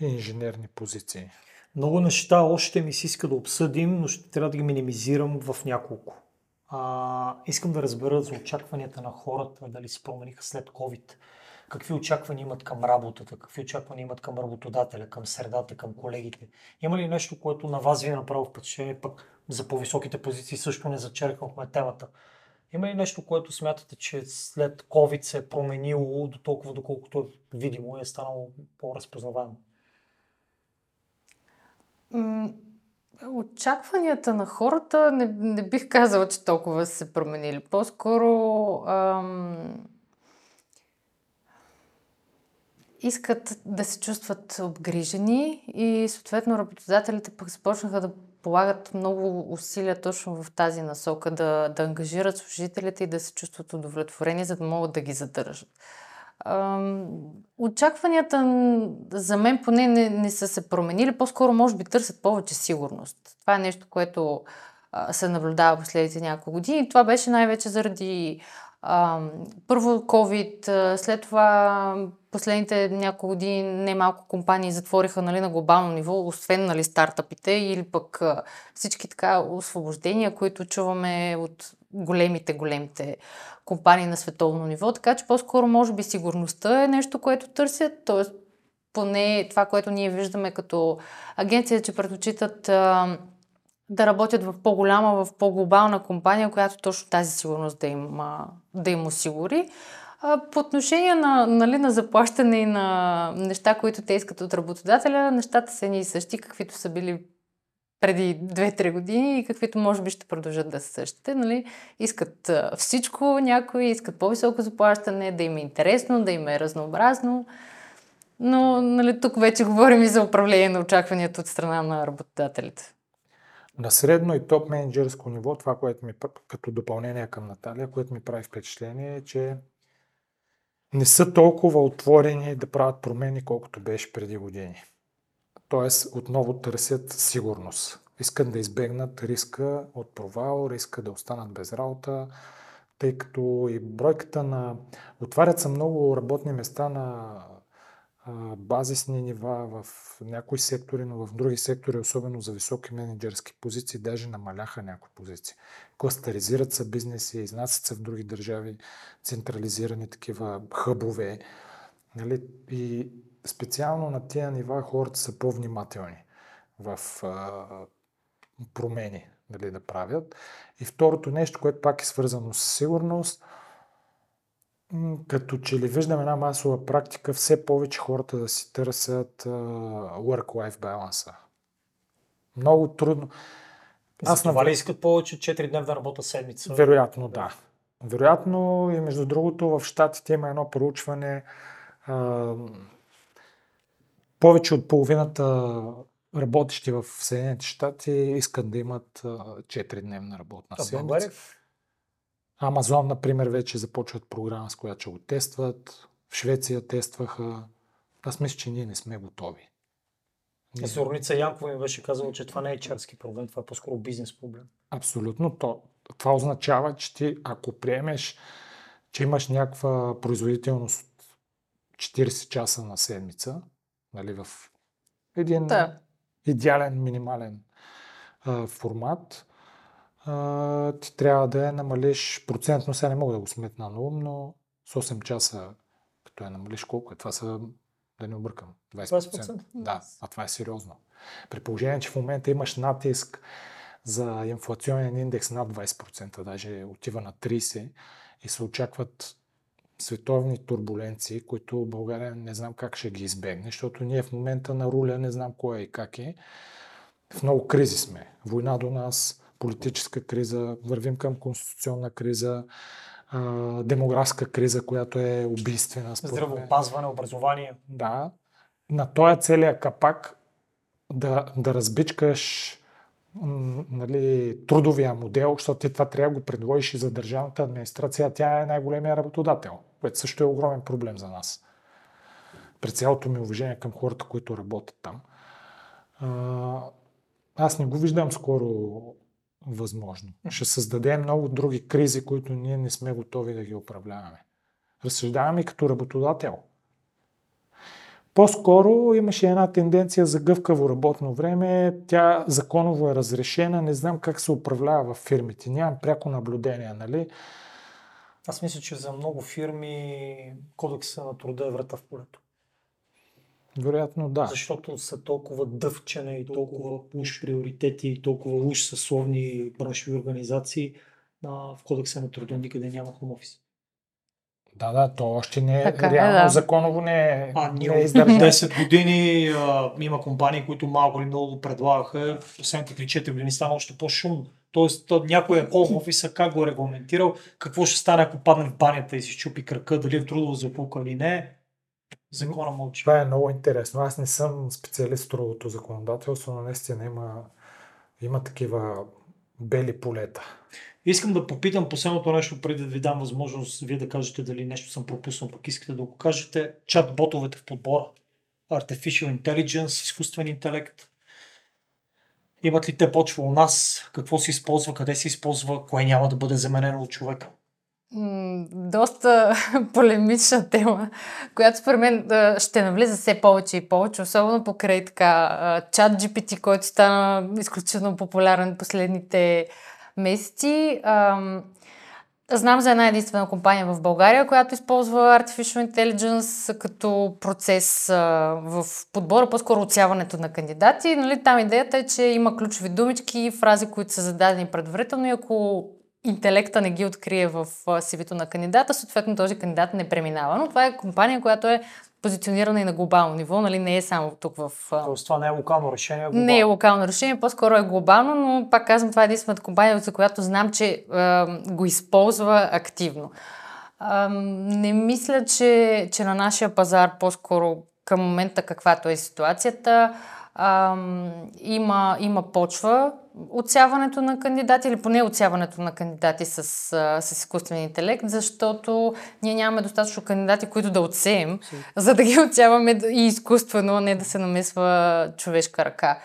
инженерни позиции. Много неща още ми се иска да обсъдим, но ще трябва да ги минимизирам в няколко. А, искам да разбера за очакванията на хората, дали се промениха след COVID. Какви очаквания имат към работата, какви очаквания имат към работодателя, към средата, към колегите. Има ли нещо, което на вас ви е направило впечатление, пък за по-високите позиции също не зачеркнахме темата. Има ли нещо, което смятате, че след COVID се е променило до толкова, доколкото е видимо и е станало по-разпознаваемо? Очакванията на хората не, не бих казала, че толкова се променили. По-скоро ам, искат да се чувстват обгрижени и съответно работодателите пък започнаха да полагат много усилия точно в тази насока, да, да ангажират служителите и да се чувстват удовлетворени, за да могат да ги задържат. Очакванията за мен поне не, не са се променили, по-скоро може би търсят повече сигурност. Това е нещо, което се наблюдава последните няколко години. Това беше най-вече заради първо COVID, след това последните няколко години немалко компании затвориха нали, на глобално ниво, освен нали, стартъпите или пък всички така освобождения, които чуваме от големите, големите компании на световно ниво. Така че по-скоро може би сигурността е нещо, което търсят, т.е. поне това, което ние виждаме като агенция, че предпочитат да работят в по-голяма, в по-глобална компания, която точно тази сигурност да им, да им осигури. По отношение на, нали, на заплащане и на неща, които те искат от работодателя, нещата са ни същи, каквито са били преди 2-3 години и каквито може би ще продължат да са същите. Нали? Искат всичко някои, искат по-високо заплащане, да им е интересно, да им е разнообразно. Но нали, тук вече говорим и за управление на очакванията от страна на работодателите. На средно и топ менеджерско ниво, това, което ми като допълнение към Наталия, което ми прави впечатление е, че не са толкова отворени да правят промени, колкото беше преди години. Тоест, отново търсят сигурност. Искат да избегнат риска от провал, риска да останат без работа, тъй като и бройката на... Отварят се много работни места на базисни нива в някои сектори, но в други сектори, особено за високи менеджерски позиции, даже намаляха някои позиции. Кластеризират се бизнеси, изнасят се в други държави, централизирани такива хъбове. Нали? И специално на тия нива хората са по-внимателни в а, промени нали, да правят. И второто нещо, което пак е свързано с сигурност – като че ли виждам една масова практика, все повече хората да си търсят work-life баланса. Много трудно. Аз това ли искат повече 4-дневна работа седмица? Вероятно, да. Вероятно и между другото в Штатите има едно проучване. Uh, повече от половината работещи в Съединените щати искат да имат 4-дневна работна седмица. Амазон, например, вече започват програма, с която ще го тестват. В Швеция тестваха. Аз мисля, че ние не сме готови. Ние... Зорница Янкова ми беше казала, че това не е чарски проблем, това е по-скоро бизнес проблем. Абсолютно. То, това означава, че ти, ако приемеш, че имаш някаква производителност от 40 часа на седмица, нали, в един да. идеален, минимален а, формат, а, ти трябва да я намалиш процентно, сега не мога да го сметна на ум, но с 8 часа, като я намалиш колко е, това са, да не объркам, 20%. 20%. Да, а това е сериозно. При положение, че в момента имаш натиск за инфлационен индекс над 20%, даже отива на 30% и се очакват световни турбуленции, които България не знам как ще ги избегне, защото ние в момента на руля не знам кой е и как е. В много кризи сме. Война до нас, политическа криза, вървим към конституционна криза, демографска криза, която е убийствена. Здравеопазване, образование. Да. На този целият капак да, да разбичкаш нали, трудовия модел, защото ти това трябва да го предложиш и за държавната администрация, тя е най-големия работодател, което също е огромен проблем за нас. При цялото ми уважение към хората, които работят там. аз не го виждам скоро възможно. Ще създаде много други кризи, които ние не сме готови да ги управляваме. Разсъждаваме като работодател. По-скоро имаше една тенденция за гъвкаво работно време. Тя законово е разрешена. Не знам как се управлява в фирмите. Нямам пряко наблюдение, нали? Аз мисля, че за много фирми кодекса на труда е врата в полето. Вероятно да. Защото са толкова дъвчене и толкова уж приоритети и толкова уж съсловни браншови организации. А, в кодекса на труда никъде няма хом офис. Да, да, то още не е Така е, реално да. законово не е, А, ние не е от издържано. (laughs) 10 години а, има компании, които малко или много го предлагаха. В последните 3-4 години стана още по-шумно. Тоест, то, някой е home офиса, как го е регламентирал, какво ще стане, ако падне в банята и си щупи кръка, дали е трудова заплука или не. Закона мълчи. Това е много интересно. Аз не съм специалист в трудовото законодателство, но наистина има, има такива бели полета. Искам да попитам последното нещо, преди да ви дам възможност вие да кажете дали нещо съм пропуснал, пък искате да го кажете. Чат-ботовете в подбора. Artificial Intelligence, изкуствен интелект. Имат ли те почва у нас? Какво се използва? Къде се използва? Кое няма да бъде заменено от човека? Доста (laughs) полемична тема, която според мен ще навлиза все повече и повече, особено покрай така чат GPT, който стана изключително популярен последните месеци. Ам, Знам за една единствена компания в България, която използва Artificial Intelligence като процес в подбора, по-скоро отсяването на кандидати. Нали, там идеята е, че има ключови думички, фрази, които са зададени предварително и ако интелекта не ги открие в CV-то на кандидата, съответно този кандидат не преминава. Но това е компания, която е позиционирана и на глобално ниво, нали, не е само тук в... Тоест това не е локално решение, а не е глобално. локално решение, по-скоро е глобално, но пак казвам, това е единствената компания, за която знам, че а, го използва активно. А, не мисля, че, че на нашия пазар, по-скоро към момента каквато е ситуацията, а, има, има почва отсяването на кандидати или поне отсяването на кандидати с, с изкуствен интелект, защото ние нямаме достатъчно кандидати, които да отсеем, за да ги (laughs) отсяваме и изкуствено, а не да се намесва човешка ръка.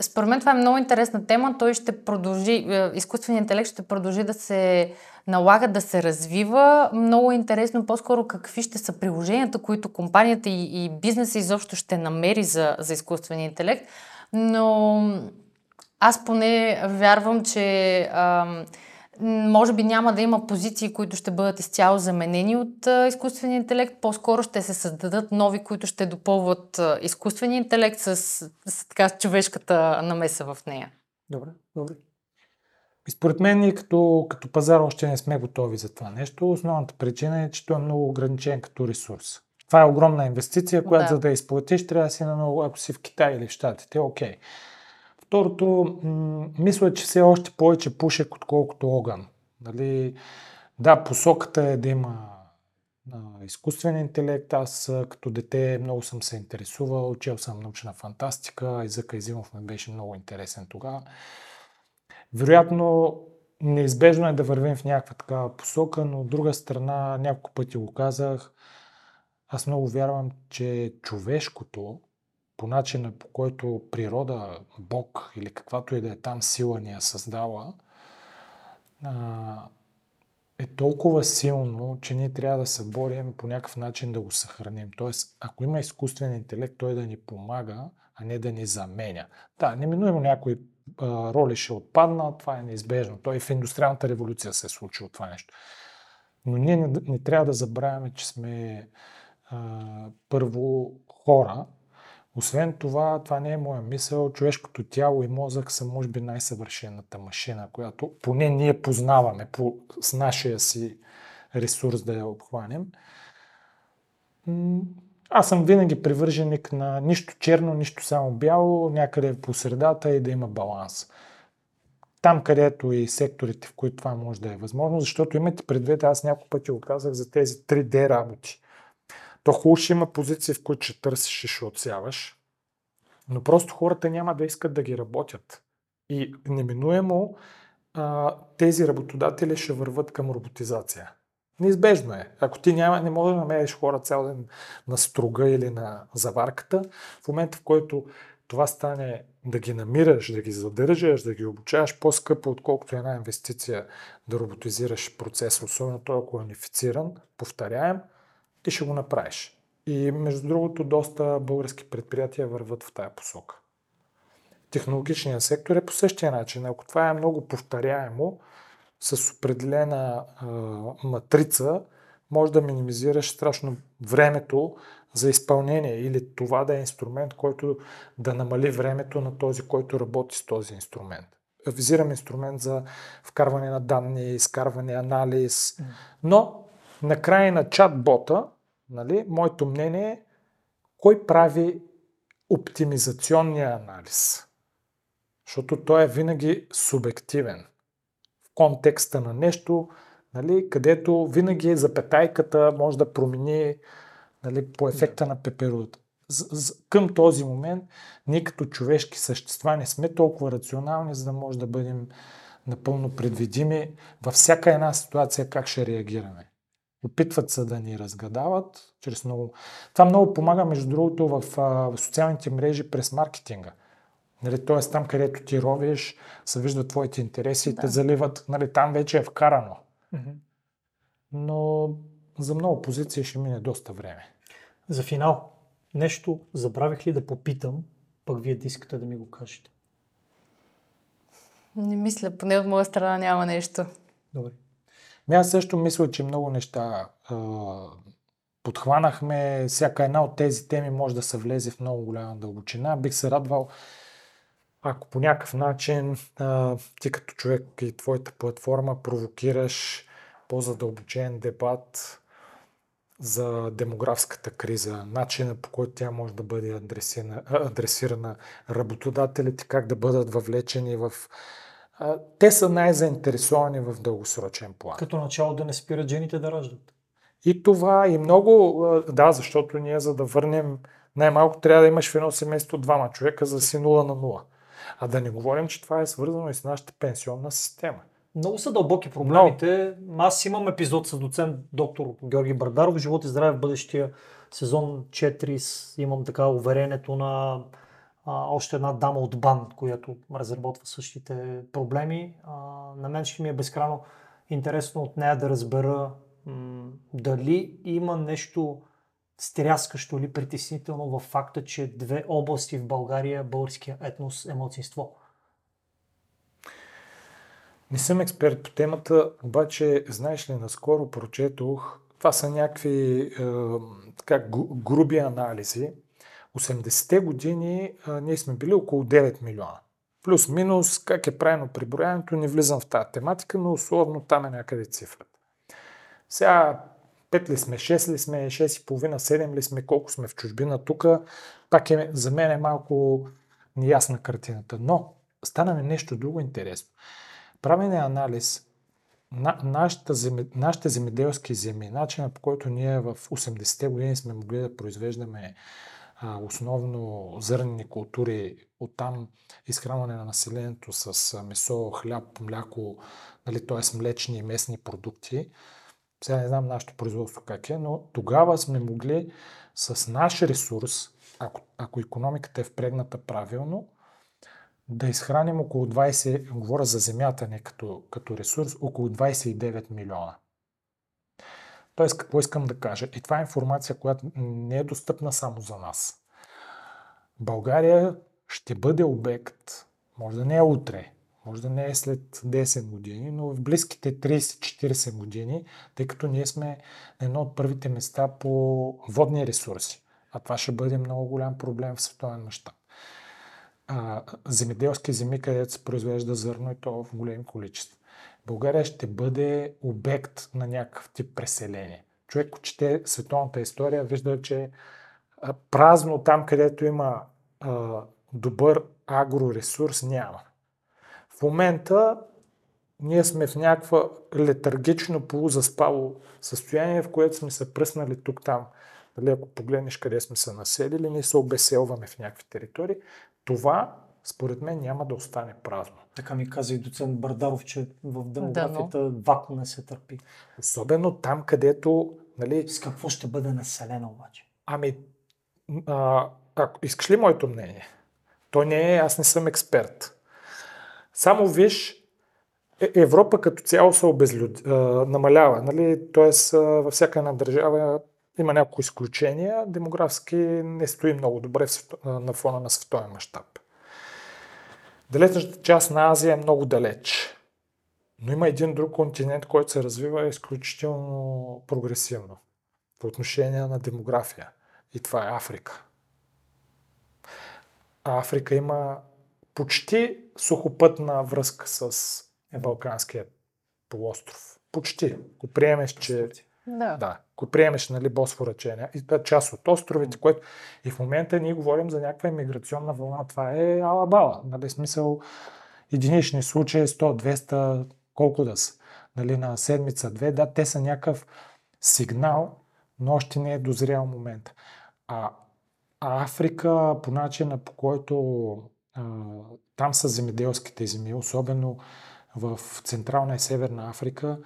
Според мен това е много интересна тема. Той ще продължи, изкуственият интелект ще продължи да се налага да се развива. Много е интересно по-скоро какви ще са приложенията, които компанията и, и бизнеса изобщо ще намери за, за изкуствения интелект. Но аз поне вярвам, че ам, може би няма да има позиции, които ще бъдат изцяло заменени от а, изкуствения интелект. По-скоро ще се създадат нови, които ще допълват а, изкуствения интелект с, с, така, с човешката намеса в нея. Добре, добре. И според мен ние като, като пазар още не сме готови за това нещо. Основната причина е, че той е много ограничен като ресурс. Това е огромна инвестиция, която Да. за да изплатиш, трябва да си на много, ако си в Китай или в Штатите, окей. Второто, м- мисля, че все още повече пушек, отколкото огън. Нали? Да, посоката е да има а, изкуствен интелект. Аз като дете много съм се интересувал, учил съм научна фантастика, езъка Изимов ми беше много интересен тогава. Вероятно, неизбежно е да вървим в някаква такава посока, но от друга страна, няколко пъти го казах, аз много вярвам, че човешкото, по начина по който природа, Бог или каквато и да е там сила ни е създала, е толкова силно, че ние трябва да се борим по някакъв начин да го съхраним. Тоест, ако има изкуствен интелект, той да ни помага, а не да ни заменя. Да, неминуемо някои а, роли ще отпаднат, това е неизбежно. Той и в индустриалната революция се е случило това нещо. Но ние не, не трябва да забравяме, че сме а, първо хора. Освен това, това не е моя мисъл, човешкото тяло и мозък са може би най-съвършената машина, която поне ние познаваме по, с нашия си ресурс да я обхванем. Аз съм винаги привърженик на нищо черно, нищо само бяло, някъде по средата и да има баланс. Там, където и секторите, в които това може да е възможно, защото имате предвид, аз няколко пъти го казах за тези 3D работи. То хубаво ще има позиции, в които ще търсиш и ще отсяваш, но просто хората няма да искат да ги работят. И неминуемо тези работодатели ще върват към роботизация. Неизбежно е. Ако ти няма, не можеш да намериш хора цял ден на струга или на заварката, в момента в който това стане да ги намираш, да ги задържаш, да ги обучаваш по-скъпо, отколкото една инвестиция да роботизираш процеса, особено той ако е унифициран, повторяем, ти ще го направиш. И между другото, доста български предприятия върват в тая посока. Технологичният сектор е по същия начин. Ако това е много повторяемо, с определена а, матрица, може да минимизираш страшно времето за изпълнение или това да е инструмент, който да намали времето на този, който работи с този инструмент. Визирам инструмент за вкарване на данни, изкарване, анализ, но на края на чат-бота, нали, моето мнение е кой прави оптимизационния анализ. Защото той е винаги субективен. Контекста на нещо, нали, където винаги запетайката може да промени нали, по ефекта на пеперудата. Към този момент ние като човешки същества не сме толкова рационални, за да може да бъдем напълно предвидими във всяка една ситуация как ще реагираме. Опитват се да ни разгадават чрез много... Това много помага, между другото, в, в социалните мрежи през маркетинга. Нали, Тоест там, където ти ровиш, се виждат твоите интереси и да. те заливат. Нали, там вече е вкарано. Mm-hmm. Но за много позиции ще мине доста време. За финал, нещо забравих ли да попитам, пък вие да искате да ми го кажете? Не мисля, поне от моя страна няма нещо. Добре. Ами аз също мисля, че много неща а, подхванахме. Всяка една от тези теми може да се влезе в много голяма дълбочина. Бих се радвал, ако по някакъв начин а, ти като човек и твоята платформа провокираш по-задълбочен дебат за демографската криза, начина по който тя може да бъде адресирана, адресирана работодателите, как да бъдат въвлечени в... Те са най-заинтересовани в дългосрочен план. Като начало да не спират жените да раждат. И това и много, да, защото ние за да върнем, най-малко трябва да имаш в едно семейство двама човека за си 0 на 0. А да не говорим, че това е свързано и с нашата пенсионна система. Много са дълбоки проблемите. Но... Аз имам епизод с доцент доктор Георги Бардаров. Живот и здраве в бъдещия сезон 4. Имам така уверението на а, още една дама от БАН, която разработва същите проблеми. А, на мен ще ми е безкрайно интересно от нея да разбера м- дали има нещо стряскащо или притеснително в факта, че две области в България българския етнос е младсинство. Не съм експерт по темата, обаче, знаеш ли, наскоро прочетох, това са някакви е, така, груби анализи. 80-те години е, ние сме били около 9 милиона. Плюс-минус, как е правено приброяването, не влизам в тази тематика, но условно там е някъде цифрата. Сега 5 ли сме, 6 ли сме, 6,5, 7 ли сме, колко сме в чужбина тук, пак е, за мен е малко неясна картината. Но стана ми нещо друго интересно. Правене анализ на, нашата земи, нашите земеделски земи, начина по който ние в 80-те години сме могли да произвеждаме а, основно зърнени култури, оттам изхранване на населението с месо, хляб, мляко, нали, т.е. млечни и местни продукти. Сега не знам нашето производство как е, но тогава сме могли с наш ресурс, ако, ако економиката е впрегната правилно, да изхраним около 20, говоря за земята не като, като ресурс, около 29 милиона. Тоест, какво искам да кажа? И това е информация, която не е достъпна само за нас. България ще бъде обект, може да не е утре, може да не е след 10 години, но в близките 30-40 години, тъй като ние сме на едно от първите места по водни ресурси. А това ще бъде много голям проблем в световен мащаб земеделски земи, където се произвежда зърно и то в големи количества. България ще бъде обект на някакъв тип преселение. Човек, ако чете световната история, вижда, че празно там, където има а, добър агроресурс, няма. В момента ние сме в някаква летаргично полузаспало състояние, в което сме се пръснали тук-там. Дали, ако погледнеш къде сме се населили, ние се обеселваме в някакви територии това според мен няма да остане празно. Така ми каза и доцент Бардаров, че в демографията да, но... вакуум не се търпи. Особено там, където... Нали... С какво ще бъде населено обаче? Ами, а, ако искаш ли моето мнение? То не е, аз не съм експерт. Само виж, е, Европа като цяло се обезлюд... намалява. Нали? Тоест, във всяка една държава Има някои изключения. Демографски не стои много добре на фона на световен мащаб. Далечната част на Азия е много далеч. Но има един друг континент, който се развива изключително прогресивно по отношение на демография. И това е Африка. А Африка има почти сухопътна връзка с Балканския полуостров. Почти. Ако приемеш, че... Да. да ако приемеш нали, Босфора, че е част от островите, което и в момента ние говорим за някаква иммиграционна вълна. Това е алабала. Нали, смисъл единични случаи 100, 200, колко да са. Нали, на седмица, две. Да, те са някакъв сигнал, но още не е дозрял момент. А, а Африка, по начина по който там са земеделските земи, особено в Централна и Северна Африка,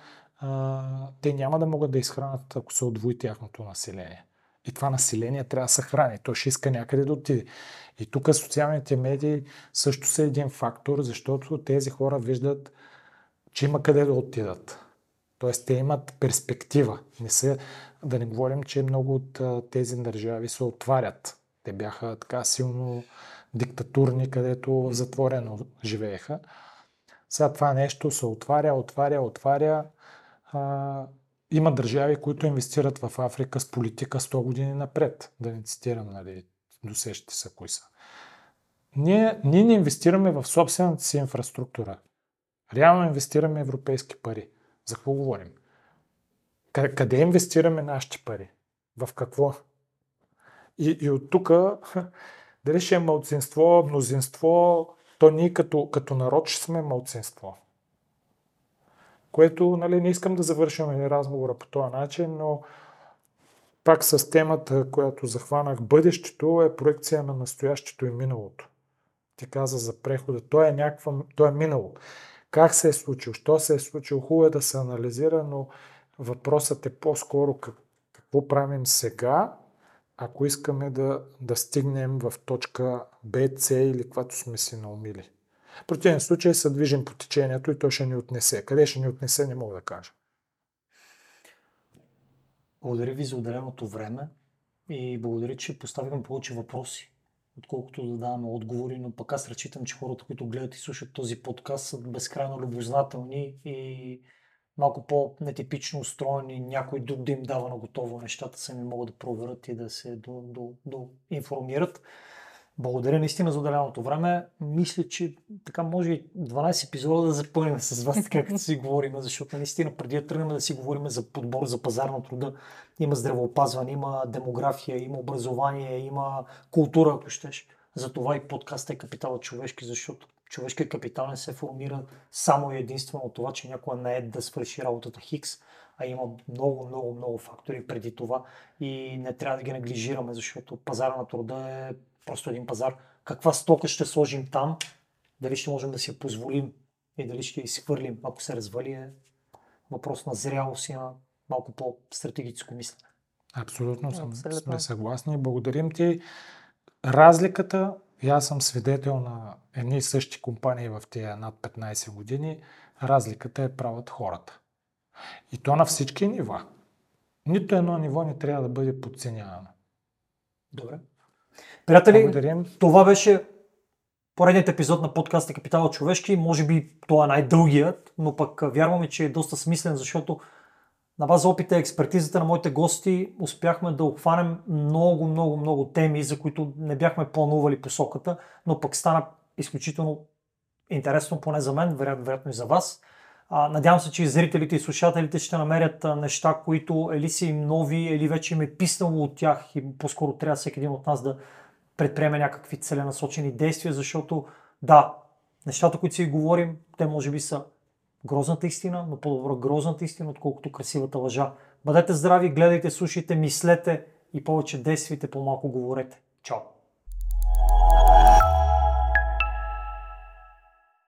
те няма да могат да изхранат, ако се отвои тяхното население. И това население трябва да се храни. То ще иска някъде да отиде. И тук социалните медии също са един фактор, защото тези хора виждат, че има къде да отидат. Тоест, те имат перспектива. Не са, да не говорим, че много от тези държави се отварят. Те бяха така силно диктатурни, където затворено живееха. Сега това нещо се отваря, отваря, отваря. А, има държави, които инвестират в Африка с политика 100 години напред. Да не цитирам, нали, досещате са кои са. Ние, ние не инвестираме в собствената си инфраструктура. Реално инвестираме европейски пари. За какво говорим? Къде инвестираме нашите пари? В какво? И, и от тук, (laughs) дали ще е мълцинство, мнозинство, то ние като, като народ ще сме мълцинство. Което, нали, не искам да завършваме разговора по този начин, но пак с темата, която захванах, бъдещето е проекция на настоящето и миналото. Ти каза за прехода. То е някаква, то е минало. Как се е случило, що се е случило, хубаво е да се анализира, но въпросът е по-скоро как, какво правим сега, ако искаме да, да стигнем в точка Б, С или каквато сме си наумили. В противен случай се движим по течението и то ще ни отнесе. Къде ще ни отнесе, не мога да кажа. Благодаря ви за отделеното време и благодаря, че поставихме повече въпроси, отколкото да даваме отговори, но пък аз разчитам, че хората, които гледат и слушат този подкаст, са безкрайно любознателни и малко по-нетипично устроени, някой друг да им дава на готово нещата, сами могат да проверят и да се до, до, до информират. Благодаря наистина за отделеното време. Мисля, че така може и 12 епизода да запълним с вас, (laughs) така като си говорим, защото наистина преди да тръгнем да си говорим за подбор, за пазар на труда, има здравеопазване, има демография, има образование, има култура, ако щеш. Затова и подкастът е капитал човешки, защото човешкият капитал не се формира само и единствено от това, че някой не е да свърши работата Хикс, а има много, много, много фактори преди това и не трябва да ги неглижираме, защото пазара на труда е просто един пазар. Каква стока ще сложим там, дали ще можем да си я позволим и дали ще изхвърлим, ако се развали е въпрос на зрялост и на малко по-стратегическо мислене. Абсолютно съм, Абсолютно. сме съгласни. Благодарим ти. Разликата и аз съм свидетел на едни и същи компании в тия над 15 години. Разликата е правят хората. И то на всички нива. Нито едно ниво не трябва да бъде подценявано. Добре. Приятели, Благодарим. това беше поредният епизод на подкаста Капитал човешки. Може би това е най-дългият, но пък вярваме, че е доста смислен, защото на база опита и експертизата на моите гости успяхме да обхванем много, много, много теми, за които не бяхме планували посоката, но пък стана изключително интересно, поне за мен, вероятно, вероятно и за вас. А, надявам се, че и зрителите и слушателите ще намерят неща, които или са им нови, или вече им е писнало от тях и по-скоро трябва всеки един от нас да предприеме някакви целенасочени действия, защото да, нещата, които си говорим, те може би са грозната истина, но по-добро грозната истина, отколкото красивата лъжа. Бъдете здрави, гледайте, слушайте, мислете и повече действайте, по-малко говорете. Чао!